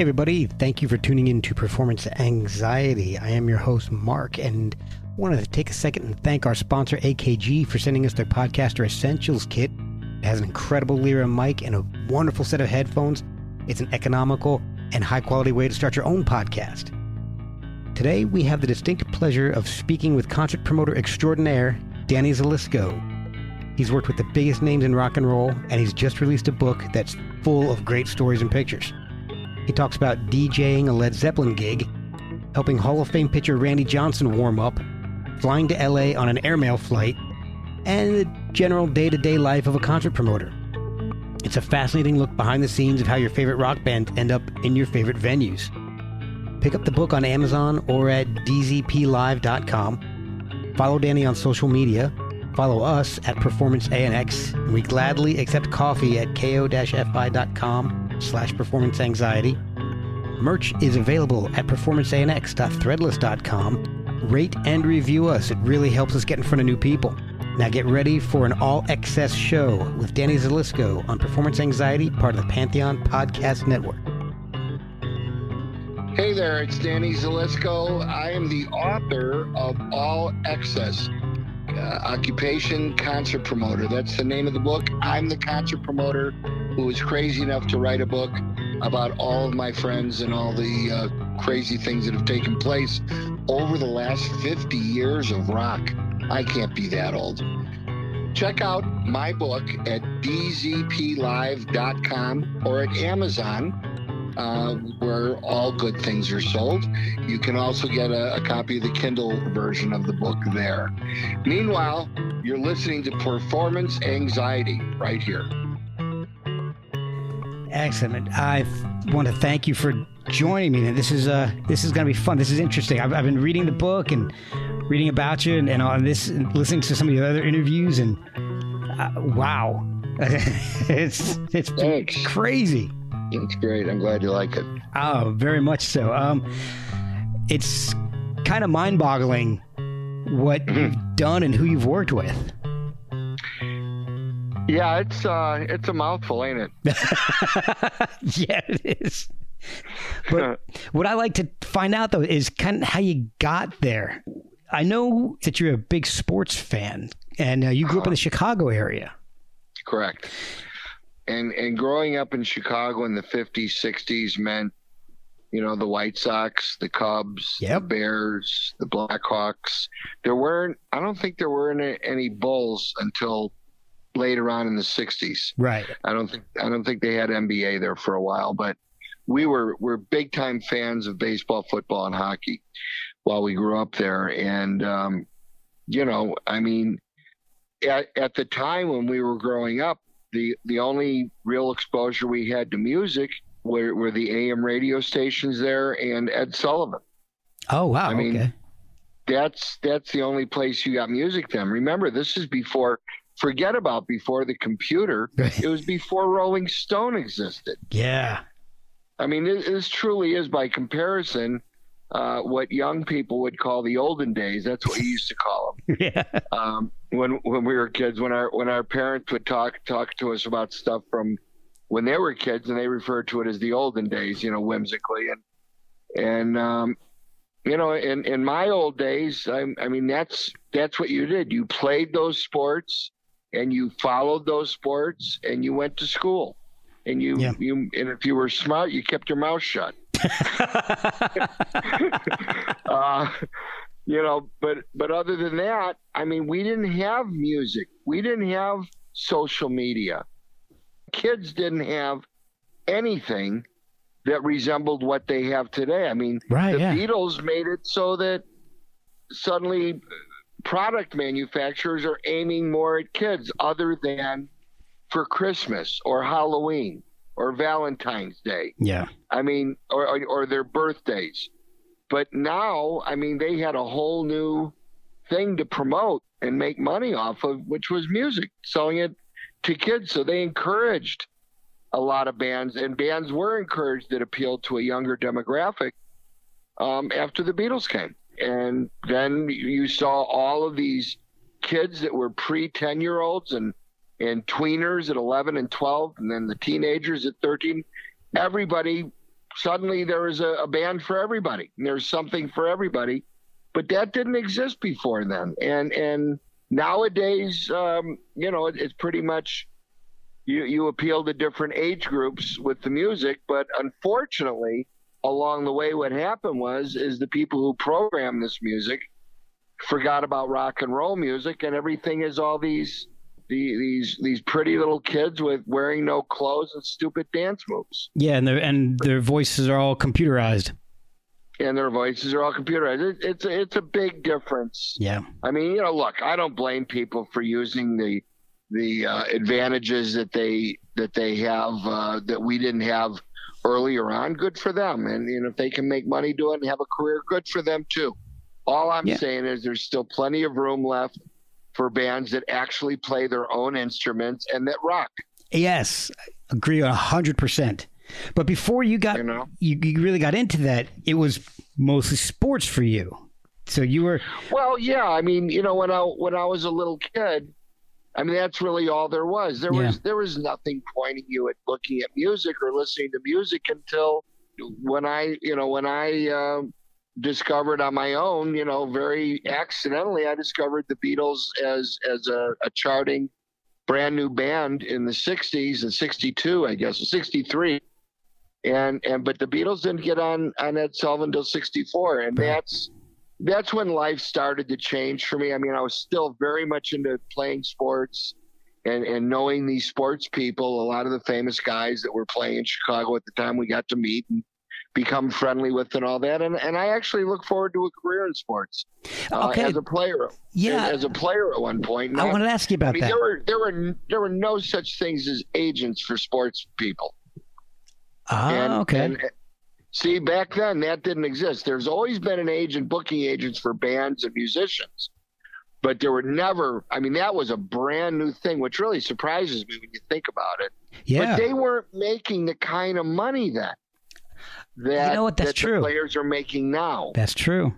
Hey everybody, thank you for tuning in to Performance Anxiety. I am your host, Mark, and wanted to take a second and thank our sponsor, AKG, for sending us their Podcaster Essentials kit. It has an incredible Lyra mic and a wonderful set of headphones. It's an economical and high quality way to start your own podcast. Today, we have the distinct pleasure of speaking with concert promoter extraordinaire, Danny Zelisko. He's worked with the biggest names in rock and roll, and he's just released a book that's full of great stories and pictures. He talks about DJing a Led Zeppelin gig, helping Hall of Fame pitcher Randy Johnson warm up, flying to LA on an airmail flight, and the general day to day life of a concert promoter. It's a fascinating look behind the scenes of how your favorite rock band end up in your favorite venues. Pick up the book on Amazon or at dzplive.com. Follow Danny on social media. Follow us at Performance ANX. We gladly accept coffee at ko-fi.com slash performance anxiety. Merch is available at performanceanx.threadless.com. Rate and review us. It really helps us get in front of new people. Now get ready for an all access show with Danny Zelisko on Performance Anxiety, part of the Pantheon Podcast Network. Hey there, it's Danny Zelisko. I am the author of All Excess, uh, Occupation Concert Promoter. That's the name of the book. I'm the concert promoter who was crazy enough to write a book about all of my friends and all the uh, crazy things that have taken place over the last 50 years of rock. I can't be that old. Check out my book at dzplive.com or at Amazon, uh, where all good things are sold. You can also get a, a copy of the Kindle version of the book there. Meanwhile, you're listening to Performance Anxiety right here. Excellent. I want to thank you for joining me. This is uh, this is going to be fun. This is interesting. I've, I've been reading the book and reading about you and, and on this, and listening to some of the other interviews, and uh, wow, it's it's Thanks. crazy. It's great. I'm glad you like it. Oh, very much so. Um, it's kind of mind-boggling what you've done and who you've worked with. Yeah, it's uh, it's a mouthful, ain't it? yeah, it is. But what I like to find out though is kind of how you got there. I know that you're a big sports fan, and uh, you grew up in the Chicago area. Correct. And and growing up in Chicago in the 50s, 60s meant, you know, the White Sox, the Cubs, the Bears, the Blackhawks. There weren't. I don't think there were any, any Bulls until later on in the 60s. Right. I don't think I don't think they had NBA there for a while, but we were we're big time fans of baseball, football, and hockey while we grew up there. And um, you know, I mean, at at the time when we were growing up, the the only real exposure we had to music were, were the AM radio stations there and Ed Sullivan. Oh wow. I mean, okay. That's that's the only place you got music then. Remember, this is before. Forget about before the computer. It was before Rolling Stone existed. Yeah. I mean, this, truly is, by comparison, uh, what young people would call the olden days. That's what we used to call them Yeah. um, when when we were kids. When our when our parents would talk talk to us about stuff from when they were kids, and they referred to it as the olden days, you know, whimsically. And and um, you know, in in my old days, I, I mean, that's that's what you did. You played those sports, and you followed those sports, and you went to school, and you Yeah. you and if you were smart, you kept your mouth shut. uh, you know, but but other than that, I mean, we didn't have music. We didn't have social media. Kids didn't have anything that resembled what they have today. I mean, Right, the yeah. Beatles made it so that suddenly product manufacturers are aiming more at kids other than for Christmas or Halloween or Valentine's Day. Yeah. I mean, or, or, or their birthdays. But now, I mean, they had a whole new thing to promote and make money off of, which was music, selling it to kids. So they encouraged a lot of bands, and bands were encouraged that appealed to a younger demographic um, after the Beatles came. And then you saw all of these kids that were pre 10 year olds and, and tweeners at 11 and 12, and then the teenagers at 13. Everybody, suddenly there was a, a band for everybody. There's something for everybody. But that didn't exist before then. And, and nowadays, um, you know, it, it's pretty much you, you appeal to different age groups with the music. But unfortunately, along the way, what happened was is the people who program this music forgot about rock and roll music, and everything is all these the, these these pretty little kids with wearing no clothes and stupid dance moves, Yeah, and their and their voices are all computerized. and their voices are all computerized. It, it's a, it's a big difference. Yeah. I mean, you know, look, I don't blame people for using the the uh, advantages that they that they have uh, that we didn't have earlier on. Good for them, and you know, if they can make money doing it and have a career, good for them too. All I'm Yeah. saying is there's still plenty of room left for bands that actually play their own instruments and that rock. Yes, I agree a hundred percent. But before you got You know? you, you really got into that, it was mostly sports for you. So you were Well, yeah. I mean, you know, when I when I was a little kid, I mean, that's really all there was. There Yeah. was there was nothing pointing you at looking at music or listening to music until when I, you know, when I um, discovered on my own, you know, very accidentally, I discovered the Beatles as as a, a charting brand new band in the '60s and '62, I guess, '63. And and but the Beatles didn't get on on Ed Sullivan until '64, and that's that's when life started to change for me. I mean, I was still very much into playing sports and, and knowing these sports people, a lot of the famous guys that were playing in Chicago at the time we got to meet and become friendly with and all that. And, and I actually look forward to a career in sports uh, Okay. as a player. Yeah. As, as a player at one point. I wanted to ask you I about mean, that. there were there were there were no such things as agents for sports people. Ah, And- okay. and- see, back then that didn't exist. There's always been an agent booking agents for bands and musicians, but there were never. I mean, that was a brand new thing, which really surprises me when you think about it. yeah. But they weren't making the kind of money then. That, you know what? That's that the true. players are making now. That's true.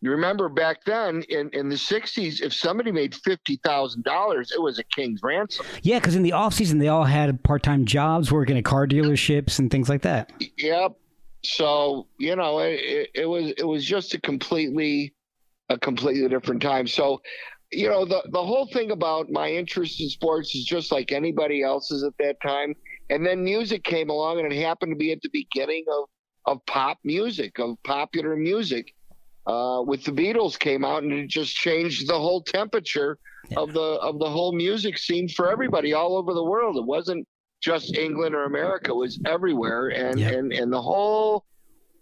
You remember back then in, in the '60s, if somebody made fifty thousand dollars, it was a king's ransom. Yeah, because in the off season they all had part time jobs working at car dealerships and things like that. Yep. So you know, it, it, it was it was just a completely a completely different time. So, you know, the the whole thing about my interest in sports is just like anybody else's at that time. And then music came along, and it happened to be at the beginning of of pop music, of popular music. Uh, with the Beatles came out, and it just changed the whole temperature of the of the whole music scene for everybody all over the world. It wasn't just England or America; it was everywhere, and Yep. and and the whole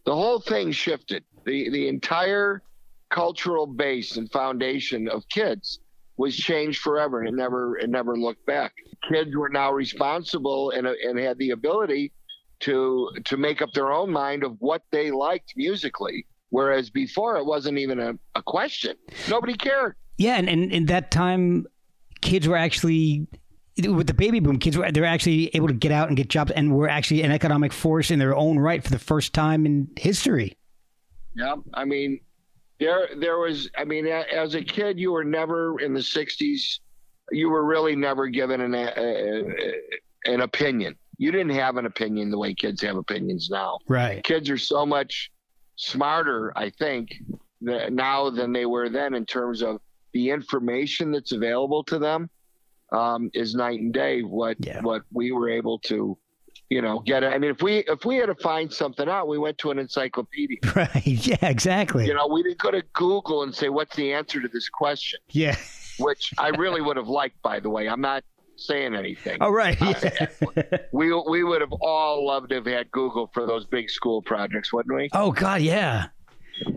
the whole thing shifted. the The entire cultural base and foundation of kids was changed forever, and it never it never looked back. Kids were now responsible and and had the ability to to make up their own mind of what they liked musically. Whereas before, it wasn't even a, a question. Nobody cared. Yeah, and, and in that time, kids were actually with the baby boom. Kids were they're actually able to get out and get jobs, and were actually an economic force in their own right for the first time in history. Yeah, I mean, there there was. I mean, as a kid, you were never in the '60s. You were really never given an a, a, an opinion. You didn't have an opinion the way kids have opinions now. Right. Kids are so much smarter, I think, now than they were then in terms of the information that's available to them um, is night and day. What yeah. what we were able to, you know, get. I mean, if we if we had to find something out, we went to an encyclopedia. Right. Yeah. Exactly. You know, we didn't go to Google and say, "What's the answer to this question?" Yeah. Which I really would have liked, by the way. I'm not saying anything. Oh, right. Yeah. Uh, we we would have all loved to have had Google for those big school projects, wouldn't we? Oh God, yeah.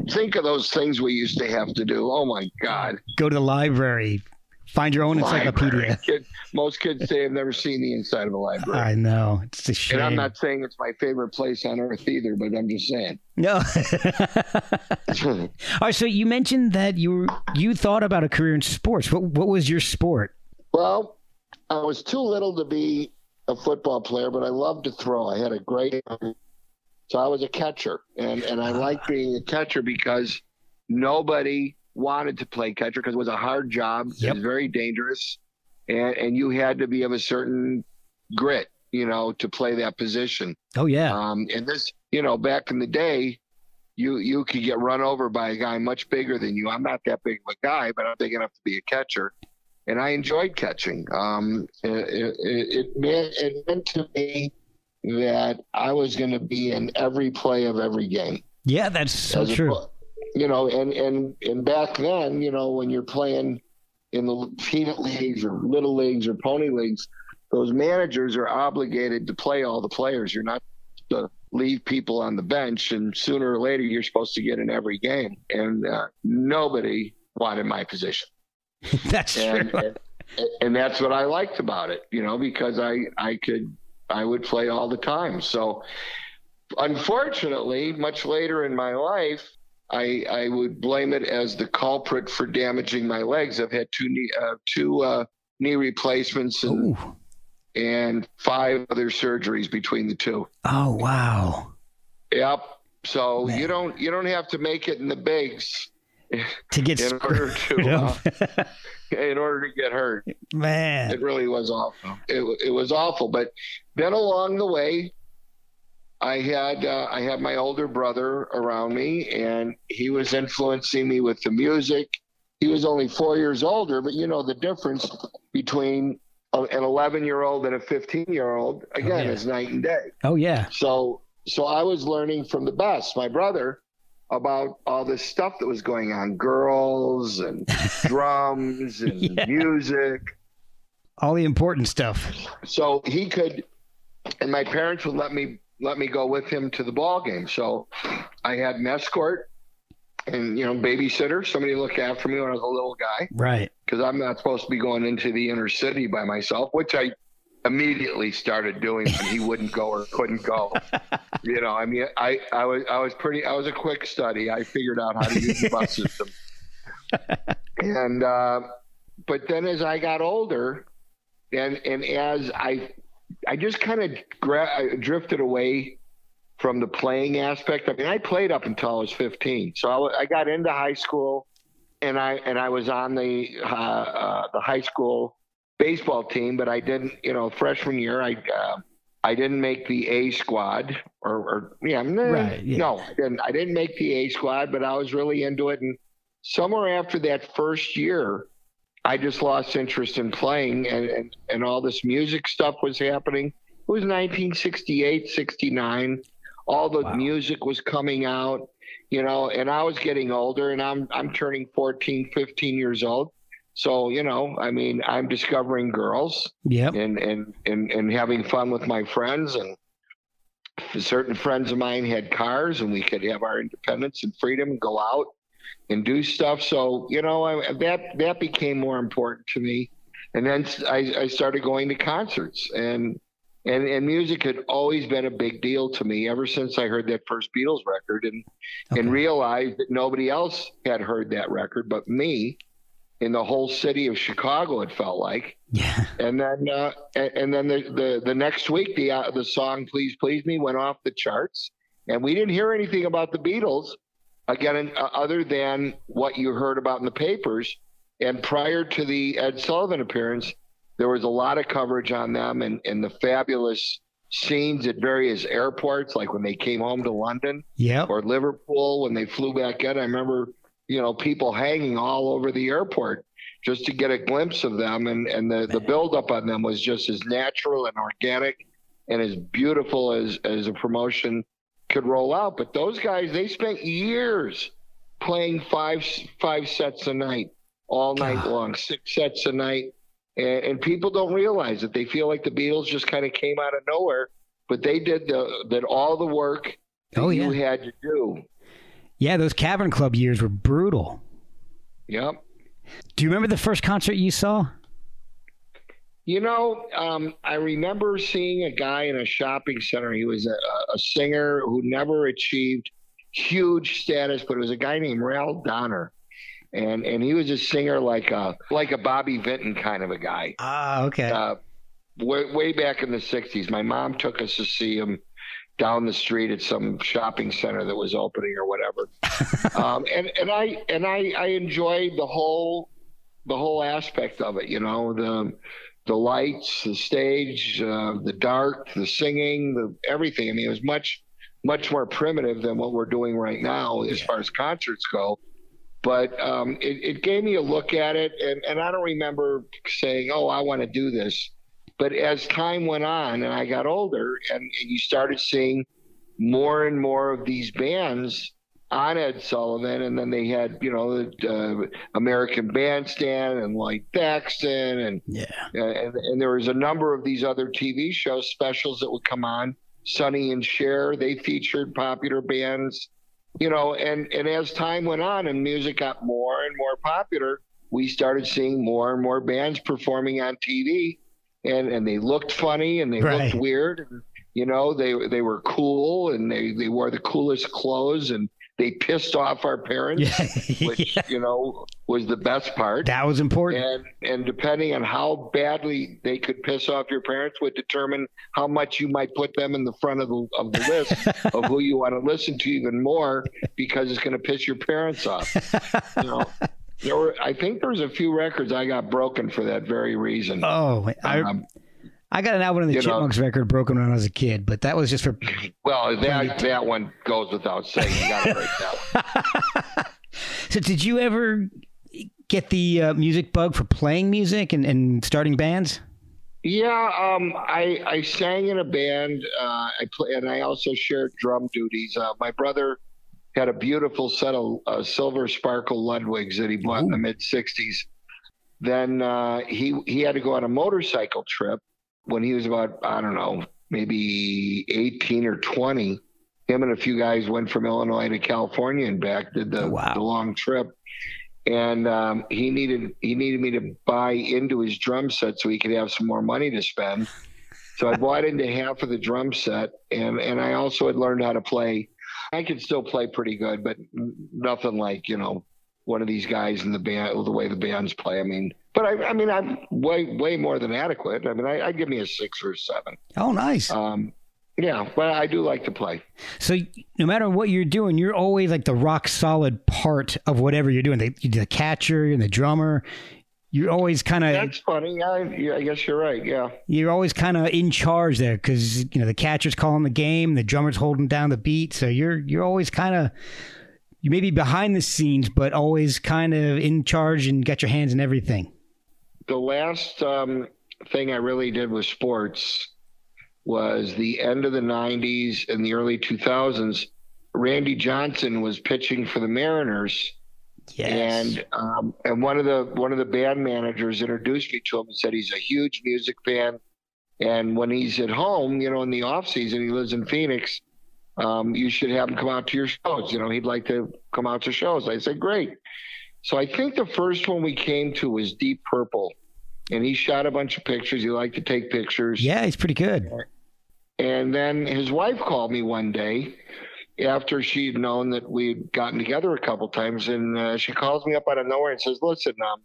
Think of those things we used to have to do. Oh my God. Go to the library, Find your own encyclopedia. Kid, most kids say I've never seen the inside of a library. I know. It's a shame. And I'm not saying it's my favorite place on earth either, but I'm just saying. No. All right. So you mentioned that you you thought about a career in sports. What what was your sport? Well, I was too little to be a football player, but I loved to throw. I had a great so I was a catcher, and and I ah. liked being a catcher because nobody wanted to play catcher because it was a hard job. Yep. It was very dangerous, and and you had to be of a certain grit, you know, to play that position. Oh yeah. Um, and this, you know, back in the day, you you could get run over by a guy much bigger than you. I'm not that big of a guy, but I'm big enough to be a catcher, and I enjoyed catching. Um, it, it, it meant it meant to me that I was going to be in every play of every game. Yeah, that's so As true. A, you know, and and and back then, you know, when you're playing in the peanut leagues or little leagues or pony leagues, those managers are obligated to play all the players. You're not to leave people on the bench, and sooner or later, you're supposed to get in every game. And uh, nobody wanted my position. that's and, true. And, and that's what I liked about it, you know, because I I could I would play all the time. So, unfortunately, much later in my life, I, I would blame it as the culprit for damaging my legs. I've had two knee uh, two uh, knee replacements and and five other surgeries between the two. Oh wow! Yep. So Man. you don't you don't have to make it in the bigs to get in order to uh, in order to get hurt. Man, it really was awful. It it was awful. But then along the way, I had uh, I had my older brother around me, and he was influencing me with the music. He was only four years older, but you know the difference between an 11 year old and a 15 year old again oh, yeah. is night and day. Oh yeah. So so I was learning from the best, my brother, about all this stuff that was going on, girls and drums and yeah. music, all the important stuff. So he could, and my parents would let me let me go with him to the ball game. So I had an escort and you know babysitter, somebody to look after me when I was a little guy. Right. Because I'm not supposed to be going into the inner city by myself, which I immediately started doing when he wouldn't go or couldn't go. you know, I mean, I, I was I was pretty I was a quick study. I figured out how to use the bus system. and uh, but then as I got older, and and as I I just kind of gra- drifted away from the playing aspect. I mean, I played up until I was 15, so I, I got into high school, and I and I was on the uh, uh, the high school baseball team, but I didn't. You know, freshman year, I uh, I didn't make the A squad, or, or yeah, right, yeah, no, I didn't. I didn't make the A squad, but I was really into it, and somewhere after that first year, I just lost interest in playing, and, and, and all this music stuff was happening. It was 1968, 69. All the wow. music was coming out, you know, and I was getting older, and I'm I'm turning 14, 15 years old. So you know, I mean, I'm discovering girls, yeah, and, and and and having fun with my friends, and certain friends of mine had cars, and we could have our independence and freedom and go out and do stuff. So you know I, that that became more important to me. And then I, I started going to concerts, and and and music had always been a big deal to me ever since I heard that first Beatles record, and okay. and realized that nobody else had heard that record but me in the whole city of Chicago. It felt like. Yeah. And then uh, and, and, then the, the the next week the uh, the song "Please Please Me" went off the charts, and we didn't hear anything about the Beatles again, uh, other than what you heard about in the papers. And prior to the Ed Sullivan appearance, there was a lot of coverage on them and, and the fabulous scenes at various airports, like when they came home to London Yep. or Liverpool when they flew back in. I remember, you know, people hanging all over the airport just to get a glimpse of them, and and the the buildup on them was just as natural and organic and as beautiful as as a promotion could roll out. But those guys, they spent years playing five five sets a night, all night God. long, six sets a night. And, and people don't realize that they feel like the Beatles just kind of came out of nowhere, but they did the did all the work that Oh, you had to do. Yeah, those Cavern Club years were brutal. Yep. Do you remember the first concert you saw? You know, um, I remember seeing a guy in a shopping center. He was a, a singer who never achieved huge status, but it was a guy named Ral Donner, and and he was a singer like a like a Bobby Vinton kind of a guy. Ah, okay. Uh, way, way back in the '60s, my mom took us to see him down the street at some shopping center that was opening or whatever. um, and and I and I I enjoyed the whole the whole aspect of it. You know the the lights, the stage, uh, the dark, the singing, the everything. I mean, it was much much more primitive than what we're doing right now as far as concerts go. But um, it, it gave me a look at it, and, and I don't remember saying, "Oh, I want to do this." But as time went on, and I got older, and, and you started seeing more and more of these bands on Ed Sullivan, and then they had, you know, the uh, American Bandstand and Lloyd Thaxton, and yeah. uh, and, and there was a number of these other TV shows specials that would come on. Sonny and Cher, they featured popular bands, you know, and and as time went on and music got more and more popular, we started seeing more and more bands performing on TV, and and they looked funny and they Right. looked weird, and, you know, they they were cool and they they wore the coolest clothes and they pissed off our parents, Yeah. which yeah. you know was the best part. That was important. And and depending on how badly they could piss off your parents would determine how much you might put them in the front of the of the list of who you want to listen to even more because it's going to piss your parents off. You know, there were I think there was a few records I got broken for that very reason. Oh, I, Um, I got an album of the you know- Chipmunks record broken when I was a kid, but that was just for. well, that that one goes without saying. You got to break that one. So, did you ever get the uh, music bug for playing music and, and starting bands? Yeah, um, I I sang in a band. Uh, I play, and I also shared drum duties. Uh, my brother had a beautiful set of uh, silver sparkle Ludwigs that he bought in the mid '60s. Then uh, he he had to go on a motorcycle trip when he was about I don't know maybe 18 or 20. Him and a few guys went from Illinois to California and back. Did the, Oh, wow. the long trip and um, he needed he needed me to buy into his drum set so he could have some more money to spend. So I bought into half of the drum set, and and I also had learned how to play. I could still play pretty good, but nothing like you know one of these guys in the band the way the bands play. I mean, but I I mean I'm way way more than adequate. I mean I, I give me a six or a seven. Oh, nice. Um, yeah, but I do like to play. So no matter what you're doing, you're always like the rock solid part of whatever you're doing. The, the catcher and the drummer. You're always kind of That's funny. I, I guess you're right. Yeah. you're always kind of in charge there because you know the catcher's calling the game, the drummer's holding down the beat. So you're you're always kind of you may be behind the scenes, but always kind of in charge and got your hands in everything. The last um, thing I really did with sports was the end of the 90s and the early 2000s. Randy Johnson was pitching for the Mariners, Yes. and um, and one of the one of the band managers introduced me to him and said he's a huge music fan, and when he's at home, you know, in the off season, he lives in Phoenix. Um, you should have him come out to your shows. You know, he'd like to come out to shows. I said, great. So I think the first one we came to was Deep Purple, and he shot a bunch of pictures. He liked to take pictures. yeah, he's pretty good. And then his wife called me one day after she'd known that we'd gotten together a couple times, and uh, she calls me up out of nowhere and says, "Listen, um,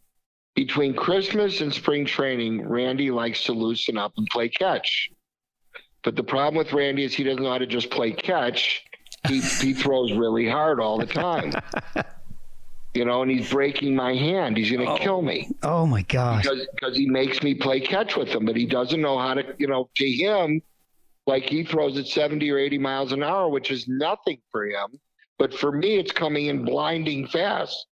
between Christmas and spring training, Randy likes to loosen up and play catch. But the problem with Randy is he doesn't know how to just play catch. He he throws really hard all the time." You know, and he's breaking my hand. He's going to kill oh. me Oh my gosh. because because he makes me play catch with him, but he doesn't know how to. You know, to him, like he throws at 70 or 80 miles an hour, which is nothing for him. But for me, it's coming in blinding fast.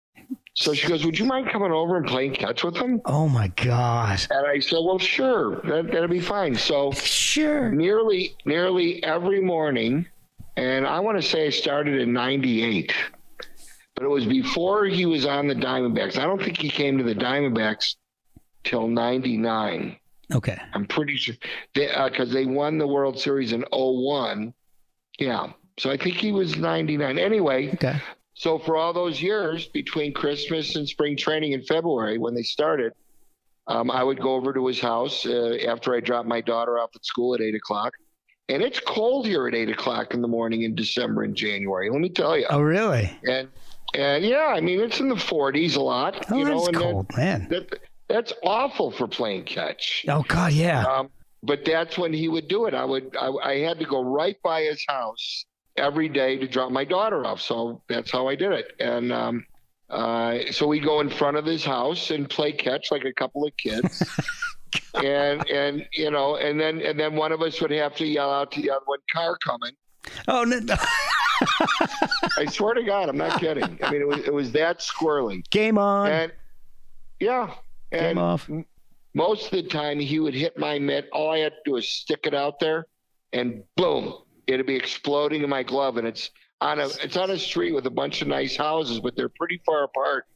So she goes, Would you mind coming over and playing catch with him? Oh my God. And I said, Well, sure, that, that'll be fine. So Sure. nearly nearly every morning, and I want to say I started in '98, but it was before he was on the Diamondbacks. I don't think he came to the Diamondbacks till '99. Okay. I'm pretty sure because they, won the World Series in 01. Yeah, so I think he was 99. Anyway, Okay. so for all those years between Christmas and spring training in February when they started, um, I would go over to his house uh, after I dropped my daughter off at school at eight o'clock. And it's cold here at eight o'clock in the morning in December and January. Let me tell you. Oh, really? And and yeah, I mean it's in the 40s a lot. Oh, you know, that's cold, man. That, that that's awful for playing catch. Oh, God, yeah. Um, but that's when he would do it. I would I, I had to go right by his house every day to drop my daughter off. So that's how I did it. And um, uh, so we go in front of his house and play catch like a couple of kids. and and you know, and then and then one of us would have to yell out to the other one, "Car coming!" Oh, no. I swear to God, I'm not kidding. I mean, it was it was that squirrely. Game on. And yeah, Game off. m- most of the time he would hit my mitt. All I had to do is stick it out there, and boom, it'd be exploding in my glove. And it's on a it's on a street with a bunch of nice houses, but they're pretty far apart.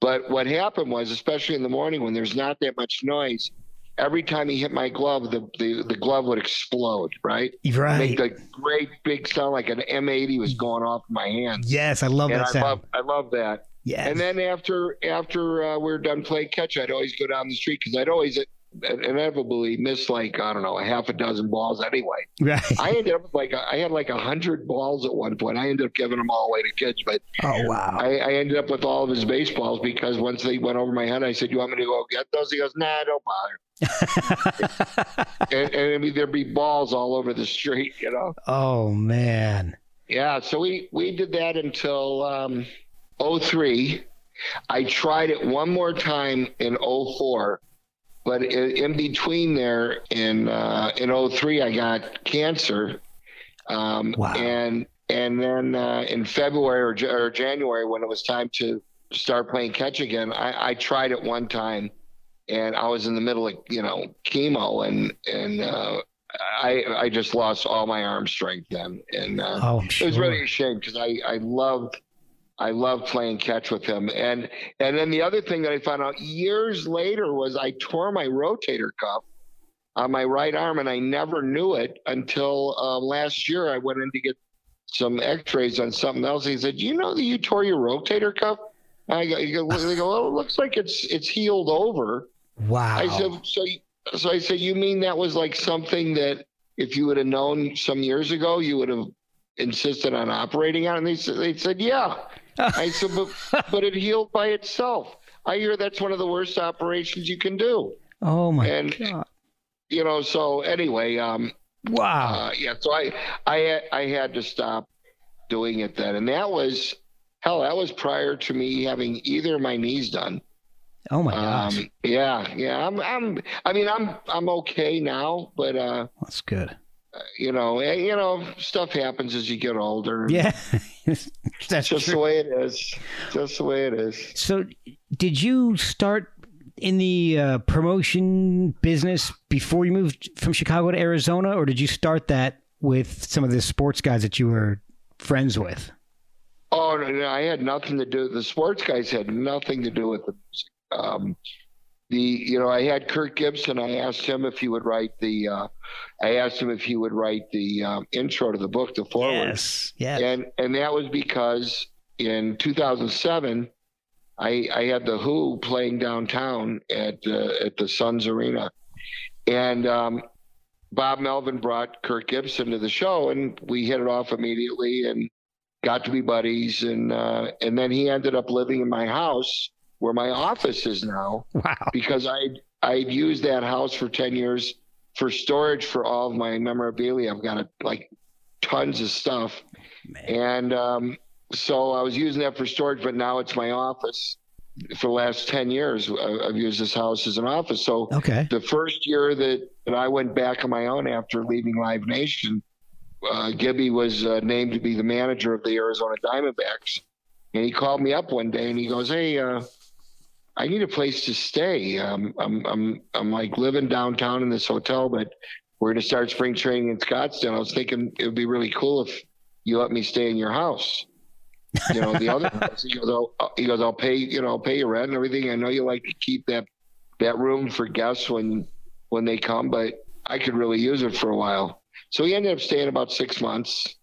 But what happened was, especially in the morning when there's not that much noise, every time he hit my glove, the the, the glove would explode, right? Right. Make a great big sound like an M80 was going off in my hand. Yes, I love And that I sound. love I love that. yes. And then after after uh, we are done playing catch, I'd always go down the street because I'd always inevitably miss like I don't know a half a dozen balls anyway. right. I ended up like I had like a hundred balls at one point. I ended up giving them all away to kids, but oh, wow. I, I ended up with all of his baseballs because once they went over my head, I said, "You want me to go get those?" He goes, "Nah, don't bother." and, and I mean, there'd be balls all over the street, you know. oh, man. Yeah, so we we did that until um 03. I tried it one more time in 04, but in, in between there in uh, in 03 I got cancer. Um, Wow. And and then uh, in February or, or January when it was time to start playing catch again, I, I tried it one time, and I was in the middle of you know chemo and and uh, I I just lost all my arm strength then, and uh, Oh, I'm it was really a shame because I I loved I love playing catch with him, and and then the other thing that I found out years later was I tore my rotator cuff on my right arm, and I never knew it until uh, last year. I went in to get some X-rays on something else. He said, "You know that you tore your rotator cuff." I go, they go, "Well, it looks like it's it's healed over." wow. I said, so, so I said, you mean that was like something that if you would have known some years ago, you would have insisted on operating on? And they said, they said, yeah. I said, but, but it healed by itself. I hear that's one of the worst operations you can do. oh, my and- God. You know, so anyway, um, Wow. uh, yeah, so I, I, I had to stop doing it then. And that was, hell, that was prior to me having either of my knees done. oh, my gosh. Um, yeah, yeah. I'm, I'm, I mean, I'm, I'm okay now, but, uh, That's good. You know, eh, you know, stuff happens as you get older. Yeah. That's just the way it is. Just the way it is. So, did you start in the uh, promotion business before you moved from Chicago to Arizona, or did you start that with some of the sports guys that you were friends with? Oh no, no, I had nothing to do. The sports guys had nothing to do with the music. Um, the you know, I had Kirk Gibson. I asked him if he would write the. Uh, I asked him if he would write the um, intro to the book, the forward. Yes. Yes. and and that was because in 2007 I I had the Who playing downtown at uh, at the Suns Arena, and um, Bob Melvin brought Kirk Gibson to the show, and we hit it off immediately and got to be buddies, and uh, and then he ended up living in my house where my office is now wow. because I I'd used that house for ten years for storage for all of my memorabilia. I've got a, like tons of stuff, Man. and um, so I was using that for storage, but now it's my office. for the last 10 years, I've used this house as an office. So okay. the first year that, that I went back on my own after leaving Live Nation, uh, Gibby was uh, named to be the manager of the Arizona Diamondbacks. And he called me up one day and he goes, Hey, uh, I need a place to stay. Um, I'm, I'm, I'm like living downtown in this hotel, but we're going to start spring training in Scottsdale. I was thinking it would be really cool if you let me stay in your house. You know, the other he goes, I'll, he goes, I'll pay, you know, I'll pay your rent and everything. I know you like to keep that that room for guests when when they come, but I could really use it for a while. So he ended up staying about six months,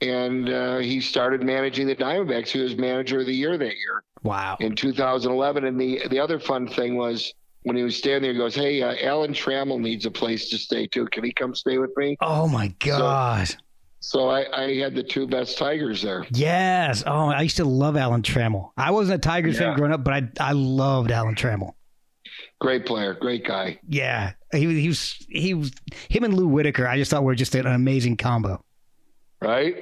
and uh, he started managing the Diamondbacks. He was manager of the year that year. Wow. In 2011, and the the other fun thing was when he was standing there, he goes, "Hey, uh, Alan Trammell needs a place to stay too. Can he come stay with me?" Oh my god. So, so I, I, had the two best Tigers there. Yes. Oh, I used to love Alan Trammell. I wasn't a Tigers yeah. fan growing up, but I I loved Alan Trammell. Great player, great guy. Yeah, he, he was he was him and Lou Whitaker. I just thought were just an amazing combo. Right.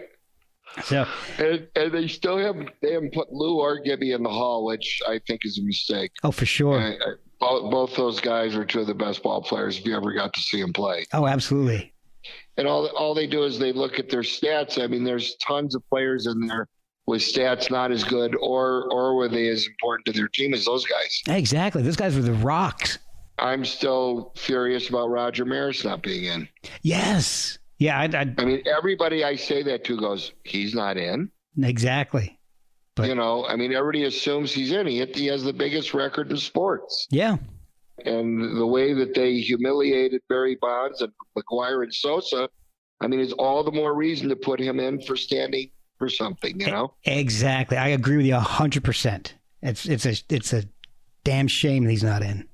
Yeah, and, and they still haven't they haven't put Lou or Gibby in the hall, which I think is a mistake. Oh, for sure. I, I, uh, both, both those guys are two of the best ball players if you ever got to see them play. Oh, absolutely and all all they do is they look at their stats. I mean, there's tons of players in there with stats not as good or or were they as important to their team as those guys. Exactly, those guys were the rocks. I'm still furious about Roger Maris not being in. Yes, yeah. I, I, I mean, everybody I say that to goes, he's not in. Exactly. But, you know, I mean, everybody assumes he's in. He, he has the biggest record in sports. Yeah and the way that they humiliated Barry Bonds and McGwire and Sosa, I mean, it's all the more reason to put him in for standing for something, you know? Exactly. I agree with you hundred percent. It's it's a it's a damn shame he's not in.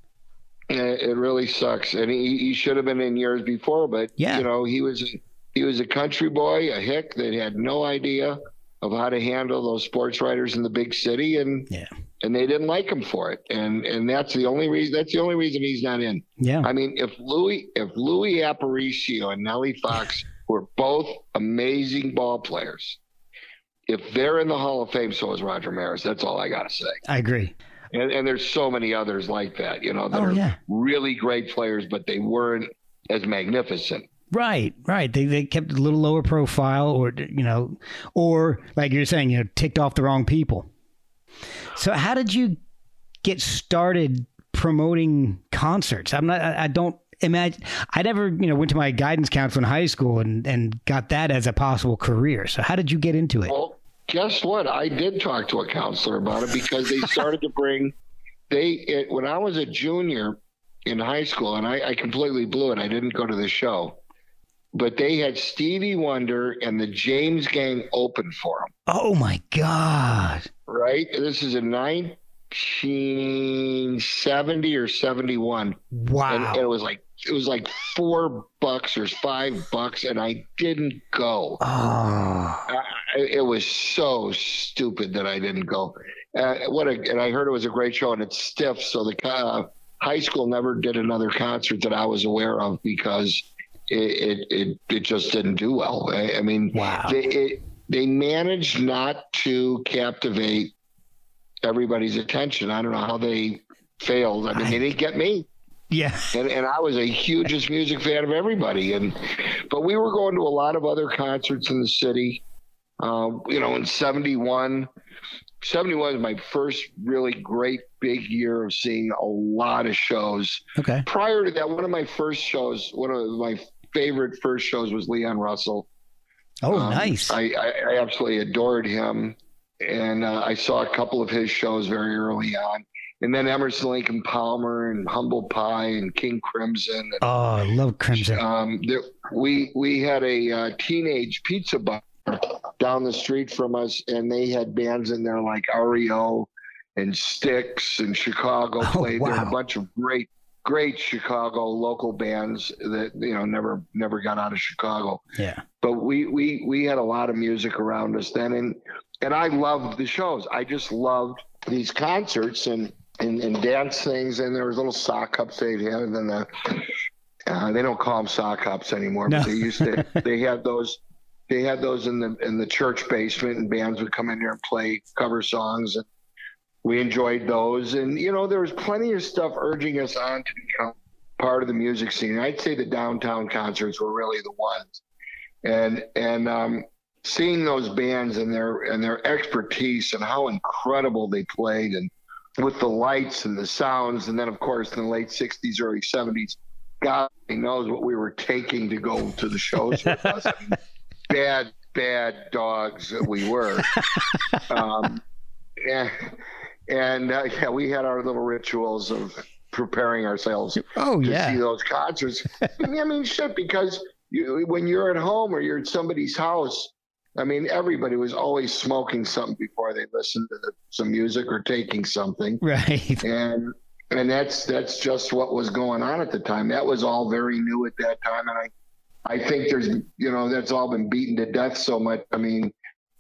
It really sucks, and he, he should have been in years before. But yeah. you know, he was he was a country boy, a hick that had no idea of how to handle those sports writers in the big city, and yeah and they didn't like him for it. And and that's the only reason that's the only reason he's not in. Yeah. I mean, if Luis if Luis Aparicio and Nellie Fox were both amazing ball players, if they're in the Hall of Fame, so is Roger Maris. That's all I gotta say. I agree. And, and there's so many others like that, you know, that oh, are yeah. really great players, but they weren't as magnificent. Right, right. They they kept a little lower profile, or you know, or like you're saying, you know, ticked off the wrong people. So, how did you get started promoting concerts? I'm not. I, don't imagine. I never, you know, went to my guidance counselor in high school and and got that as a possible career. So, how did you get into it? Well, guess what? I did talk to a counselor about it because they started to bring. They it, when I was a junior in high school, and I, I completely blew it. I didn't go to the show but they had Stevie Wonder and the James Gang open for them. Oh my God. Right? This is a 1970 or 71. Wow. And, and it was like it was like four bucks or five bucks, and I didn't go. Oh. I, it was so stupid that I didn't go. Uh, what a, and I heard it was a great show, and it's stiff. So the uh, high school never did another concert that I was aware of because it it, it just didn't do well. I, I mean, wow. They, it, they managed not to captivate everybody's attention. I don't know how they failed. I mean, I, they didn't get me. Yeah. And and I was a hugest music fan of everybody. And but we were going to a lot of other concerts in the city. Uh, you know, in 71, 71 was my first really great big year of seeing a lot of shows. Okay. Prior to that, one of my first shows, one of my favorite first shows was Leon Russell. Oh, um, nice. I, I, I, absolutely adored him. And uh, I saw a couple of his shows very early on. And then Emerson and Palmer and Humble Pie and King Crimson. And, oh, I love Crimson. Um, there, we we had a uh, teenage pizza bar down the street from us, and they had bands in there like REO and Styx and Chicago oh, played wow. there. A bunch of great great Chicago local bands that you know never never got out of Chicago. Yeah. But we we we had a lot of music around us then, and and I loved the shows. I just loved these concerts and and, and dance things. And there was little sock hops they'd have, and then the uh, they don't call them sock hops anymore, no. but they used to. they had those. They had those in the in the church basement, and bands would come in there and play cover songs. And we enjoyed those, and you know there was plenty of stuff urging us on to become part of the music scene. I'd say the downtown concerts were really the ones, and and um, seeing those bands and their and their expertise and how incredible they played and with the lights and the sounds and then of course in the late 60s early 70s god knows what we were taking to go to the shows with us. I mean, bad bad dogs that we were. Um, and, and uh, yeah we had our little rituals of preparing ourselves oh to yeah. see those concerts. I mean shit because you, when you're at home or you're at somebody's house I mean, everybody was always smoking something before they listened to the, some music or taking something, right and and that's that's just what was going on at the time. That was all very new at that time, and I I think there's you know that's all been beaten to death so much. I mean,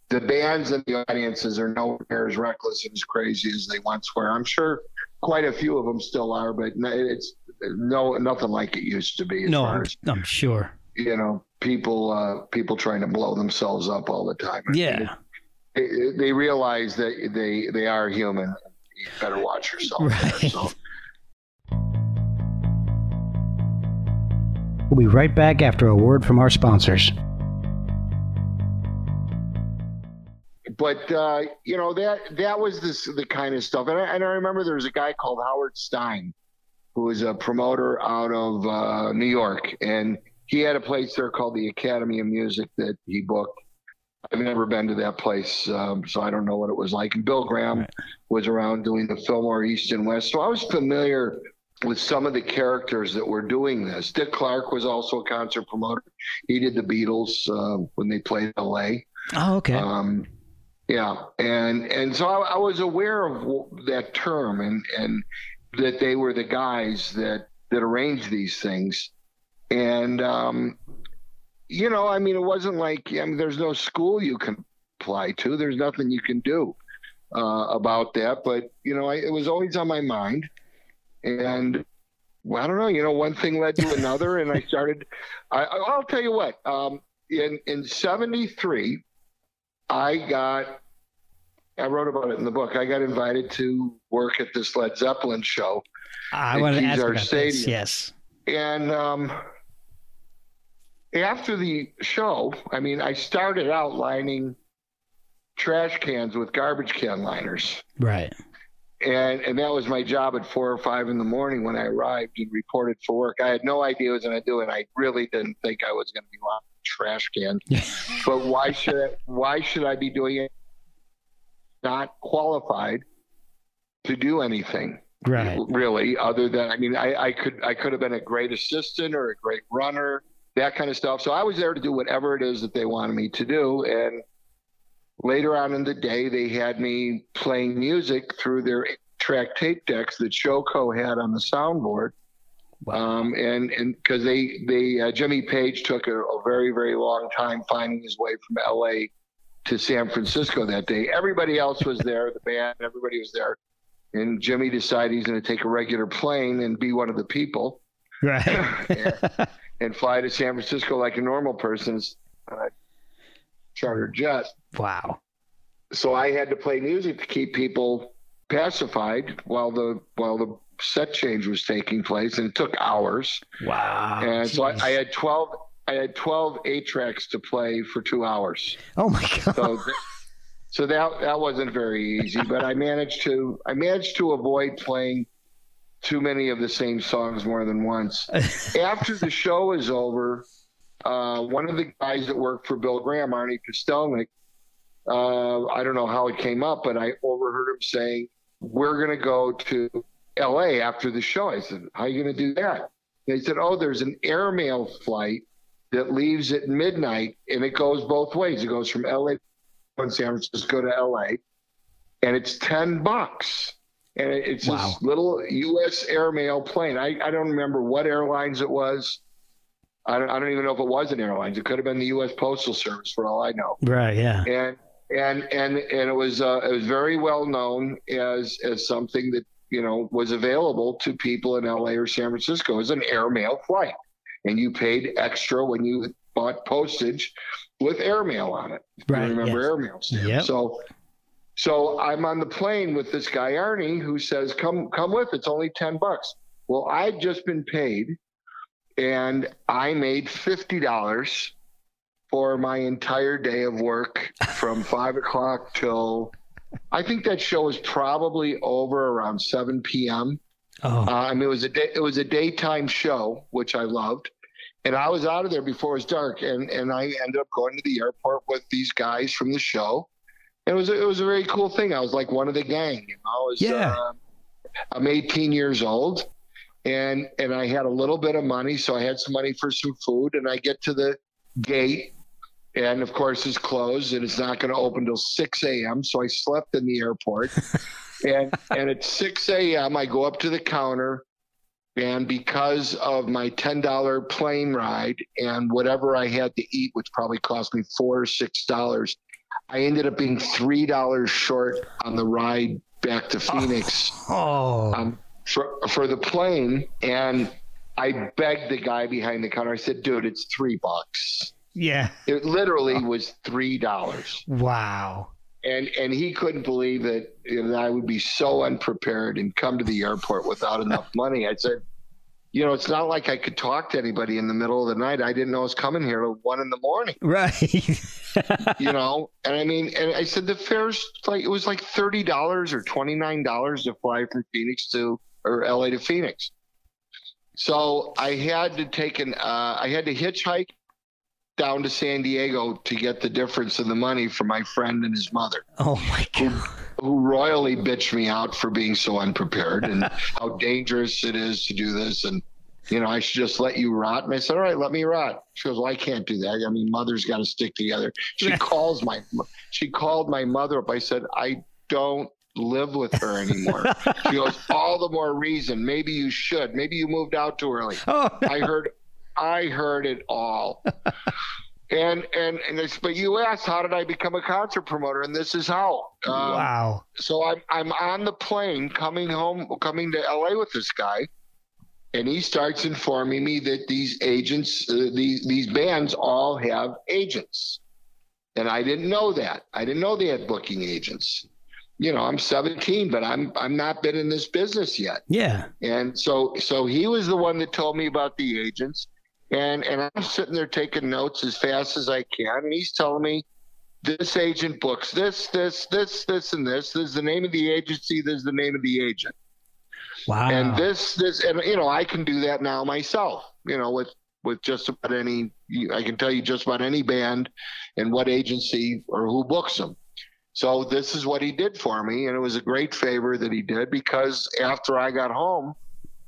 the bands and the audiences are nowhere as reckless and as crazy as they once were. I'm sure quite a few of them still are, but it's no nothing like it used to be. As no I'm, as, I'm sure you know people uh, people trying to blow themselves up all the time. yeah They, they realize that they they are human. You better watch yourself. there, so. we'll be right back after a word from our sponsors But uh, you know that that was this the kind of stuff, and I, and I remember there was a guy called Howard Stein, who was a promoter out of uh, New York, and he had a place there called the Academy of Music that he booked. I've never been to that place, um, so I don't know what it was like. And Bill Graham was around doing the Fillmore East and West, so I was familiar with some of the characters that were doing this. Dick Clark was also a concert promoter. He did the Beatles uh, when they played L.A. oh okay Um, yeah, and and so I, I was aware of w- that term and and that they were the guys that that arranged these things, and um, you know, I mean, it wasn't like I mean, there's no school you can apply to. There's nothing you can do uh, about that. But you know, I, it was always on my mind, and well, I don't know. You know, one thing led to another, and I started. I, I'll tell you what. Um, in in '73, I got. I wrote about it in the book. I got invited to work at this Led Zeppelin show, I At wanted to ask about this. Yes. and um, after the show, I mean, I started out lining trash cans with garbage can liners. Right. and and that was my job at four or five in the morning when I arrived and reported for work. I had no idea what I was going to do, and I really didn't think I was going to be on trash can. but why should I, why should I be doing it? Not qualified to do anything Right. really, other than I mean, I, I could I could have been a great assistant or a great runner, that kind of stuff. So I was there to do whatever it is that they wanted me to do, and later on in the day, they had me playing music through their track tape decks that Showco had on the soundboard. Um, and and because they they uh, Jimmy Page took a, a very very long time finding his way from L.A. to San Francisco that day. Everybody else was there, the band, everybody was there, and Jimmy decided he's going to take a regular plane and be one of the people Right. and fly to San Francisco like a normal person's uh, charter jet. wow. so I had to play music to keep people pacified while the while the set change was taking place, and it took hours. Wow. and so I, I had twelve I had twelve eight tracks to play for two hours. oh my god. So th- so that that wasn't very easy, but I managed to I managed to avoid playing too many of the same songs more than once. After the show is over, uh, one of the guys that worked for Bill Graham, Arnie Kostelnik, uh, I don't know how it came up, but I overheard him saying, "We're going to go to L.A. after the show." I said, "How are you going to do that?" They said, "Oh, there's an airmail flight that leaves at midnight, and it goes both ways. It goes from L.A. from San Francisco to L.A. and it's ten bucks." And it- it's Wow. this little U.S. airmail plane. I, I don't remember what airlines it was. I don't, I don't even know if it was an airlines. It could have been the U.S. Postal Service, for all I know. Right. Yeah. And and and and it was uh, it was very well known as as something that you know was available to people in L.A. or San Francisco as an airmail flight, and you paid extra when you bought postage with airmail on it. Right. You remember yes. airmail stamps. Yep. So So I'm on the plane with this guy Arnie who says, "Come, come with. It's only ten bucks." Well, I'd just been paid, and I made fifty dollars for my entire day of work from five o'clock till. I think that show was probably over around seven p.m. Oh, Uh, I mean, it was a day, it was a daytime show, which I loved, and I was out of there before it was dark, and and I ended up going to the airport with these guys from the show. It was a, it was a very cool thing. I was like one of the gang, you know. I was, Yeah. uh, I'm 18 years old, and and I had a little bit of money, so I had some money for some food, and I get to the gate. And of course, it's closed and it's not going to open till 6 a.m. So I slept in the airport and and at 6 a.m. I go up to the counter, and because of my ten dollar plane ride and whatever I had to eat, which probably cost me four or six dollars, I ended up being three dollars short on the ride back to Phoenix oh, um, for for the plane, and I begged the guy behind the counter. I said, "Dude, it's three bucks." yeah. It literally was three dollars Wow. and and he couldn't believe that, you know, I would be so unprepared and come to the airport without enough money. I said, you know, it's not like I could talk to anybody in the middle of the night. I didn't know I was coming here at one in the morning, Right. you know. And I mean, and I said the fares like it was like thirty dollars or twenty nine dollars to fly from Phoenix to or LA to Phoenix. So I had to take an uh, I had to hitchhike down to San Diego to get the difference in the money for my friend and his mother oh my god. Who royally bitched me out for being so unprepared and how dangerous it is to do this. And you know i should just let you rot. And i said all right let me rot. She goes well i can't do that. I mean mother's got to stick together. She calls my she called my mother up. I said i don't live with her anymore. She goes all the more reason. Maybe you should. Maybe you moved out too early. Oh, I heard, I heard it all. and and and but you asked how did I become a concert promoter, and this is how. Um, wow. So I'm I'm on the plane coming home, coming to LA with this guy, and he starts informing me that these agents, uh, these these bands, all have agents, and I didn't know that. I didn't know they had booking agents. You know, I'm 17, but I'm I'm not been in this business yet. Yeah. And so so he was the one that told me about the agents. And and I'm sitting there taking notes as fast as I can. And he's telling me this agent books this, this, this, this, and this. This is the name of the agency, this is the name of the agent. Wow. And this, this, and you know, I can do that now myself, you know, with with just about any I can tell you just about any band and what agency or who books them. So this is what he did for me, and it was a great favor that he did because after I got home,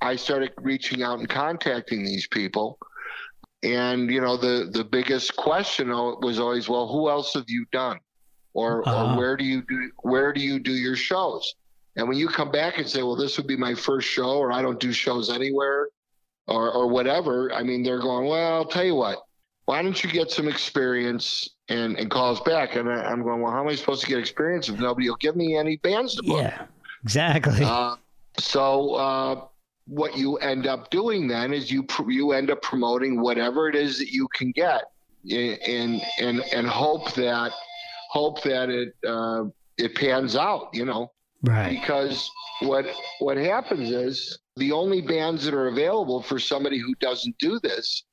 I started reaching out and contacting these people. And you know, the the biggest question was always, well, who else have you done, or Uh-huh. or where do you do where do you do your shows? And when you come back and say, well, this would be my first show, or I don't do shows anywhere, or or whatever, I mean, they're going, well, I'll tell you what, why don't you get some experience and, and call us back? And I, I'm going, well, how am I supposed to get experience if nobody will give me any bands to book? yeah. Exactly. Uh, so uh, what you end up doing then is you pr- you end up promoting whatever it is that you can get, and and and hope that hope that it uh, it pans out. You know, right. because what what happens is the only bands that are available for somebody who doesn't do this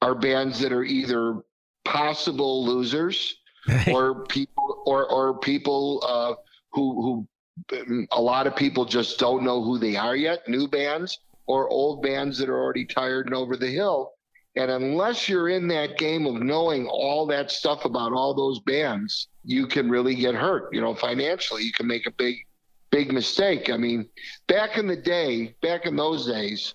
are bands that are either possible losers or people or or people uh, who who a lot of people just don't know who they are yet. New bands or old bands that are already tired and over the hill. And unless you're in that game of knowing all that stuff about all those bands you can really get hurt. You know financially you can make a big big mistake. I mean back in the day back in those days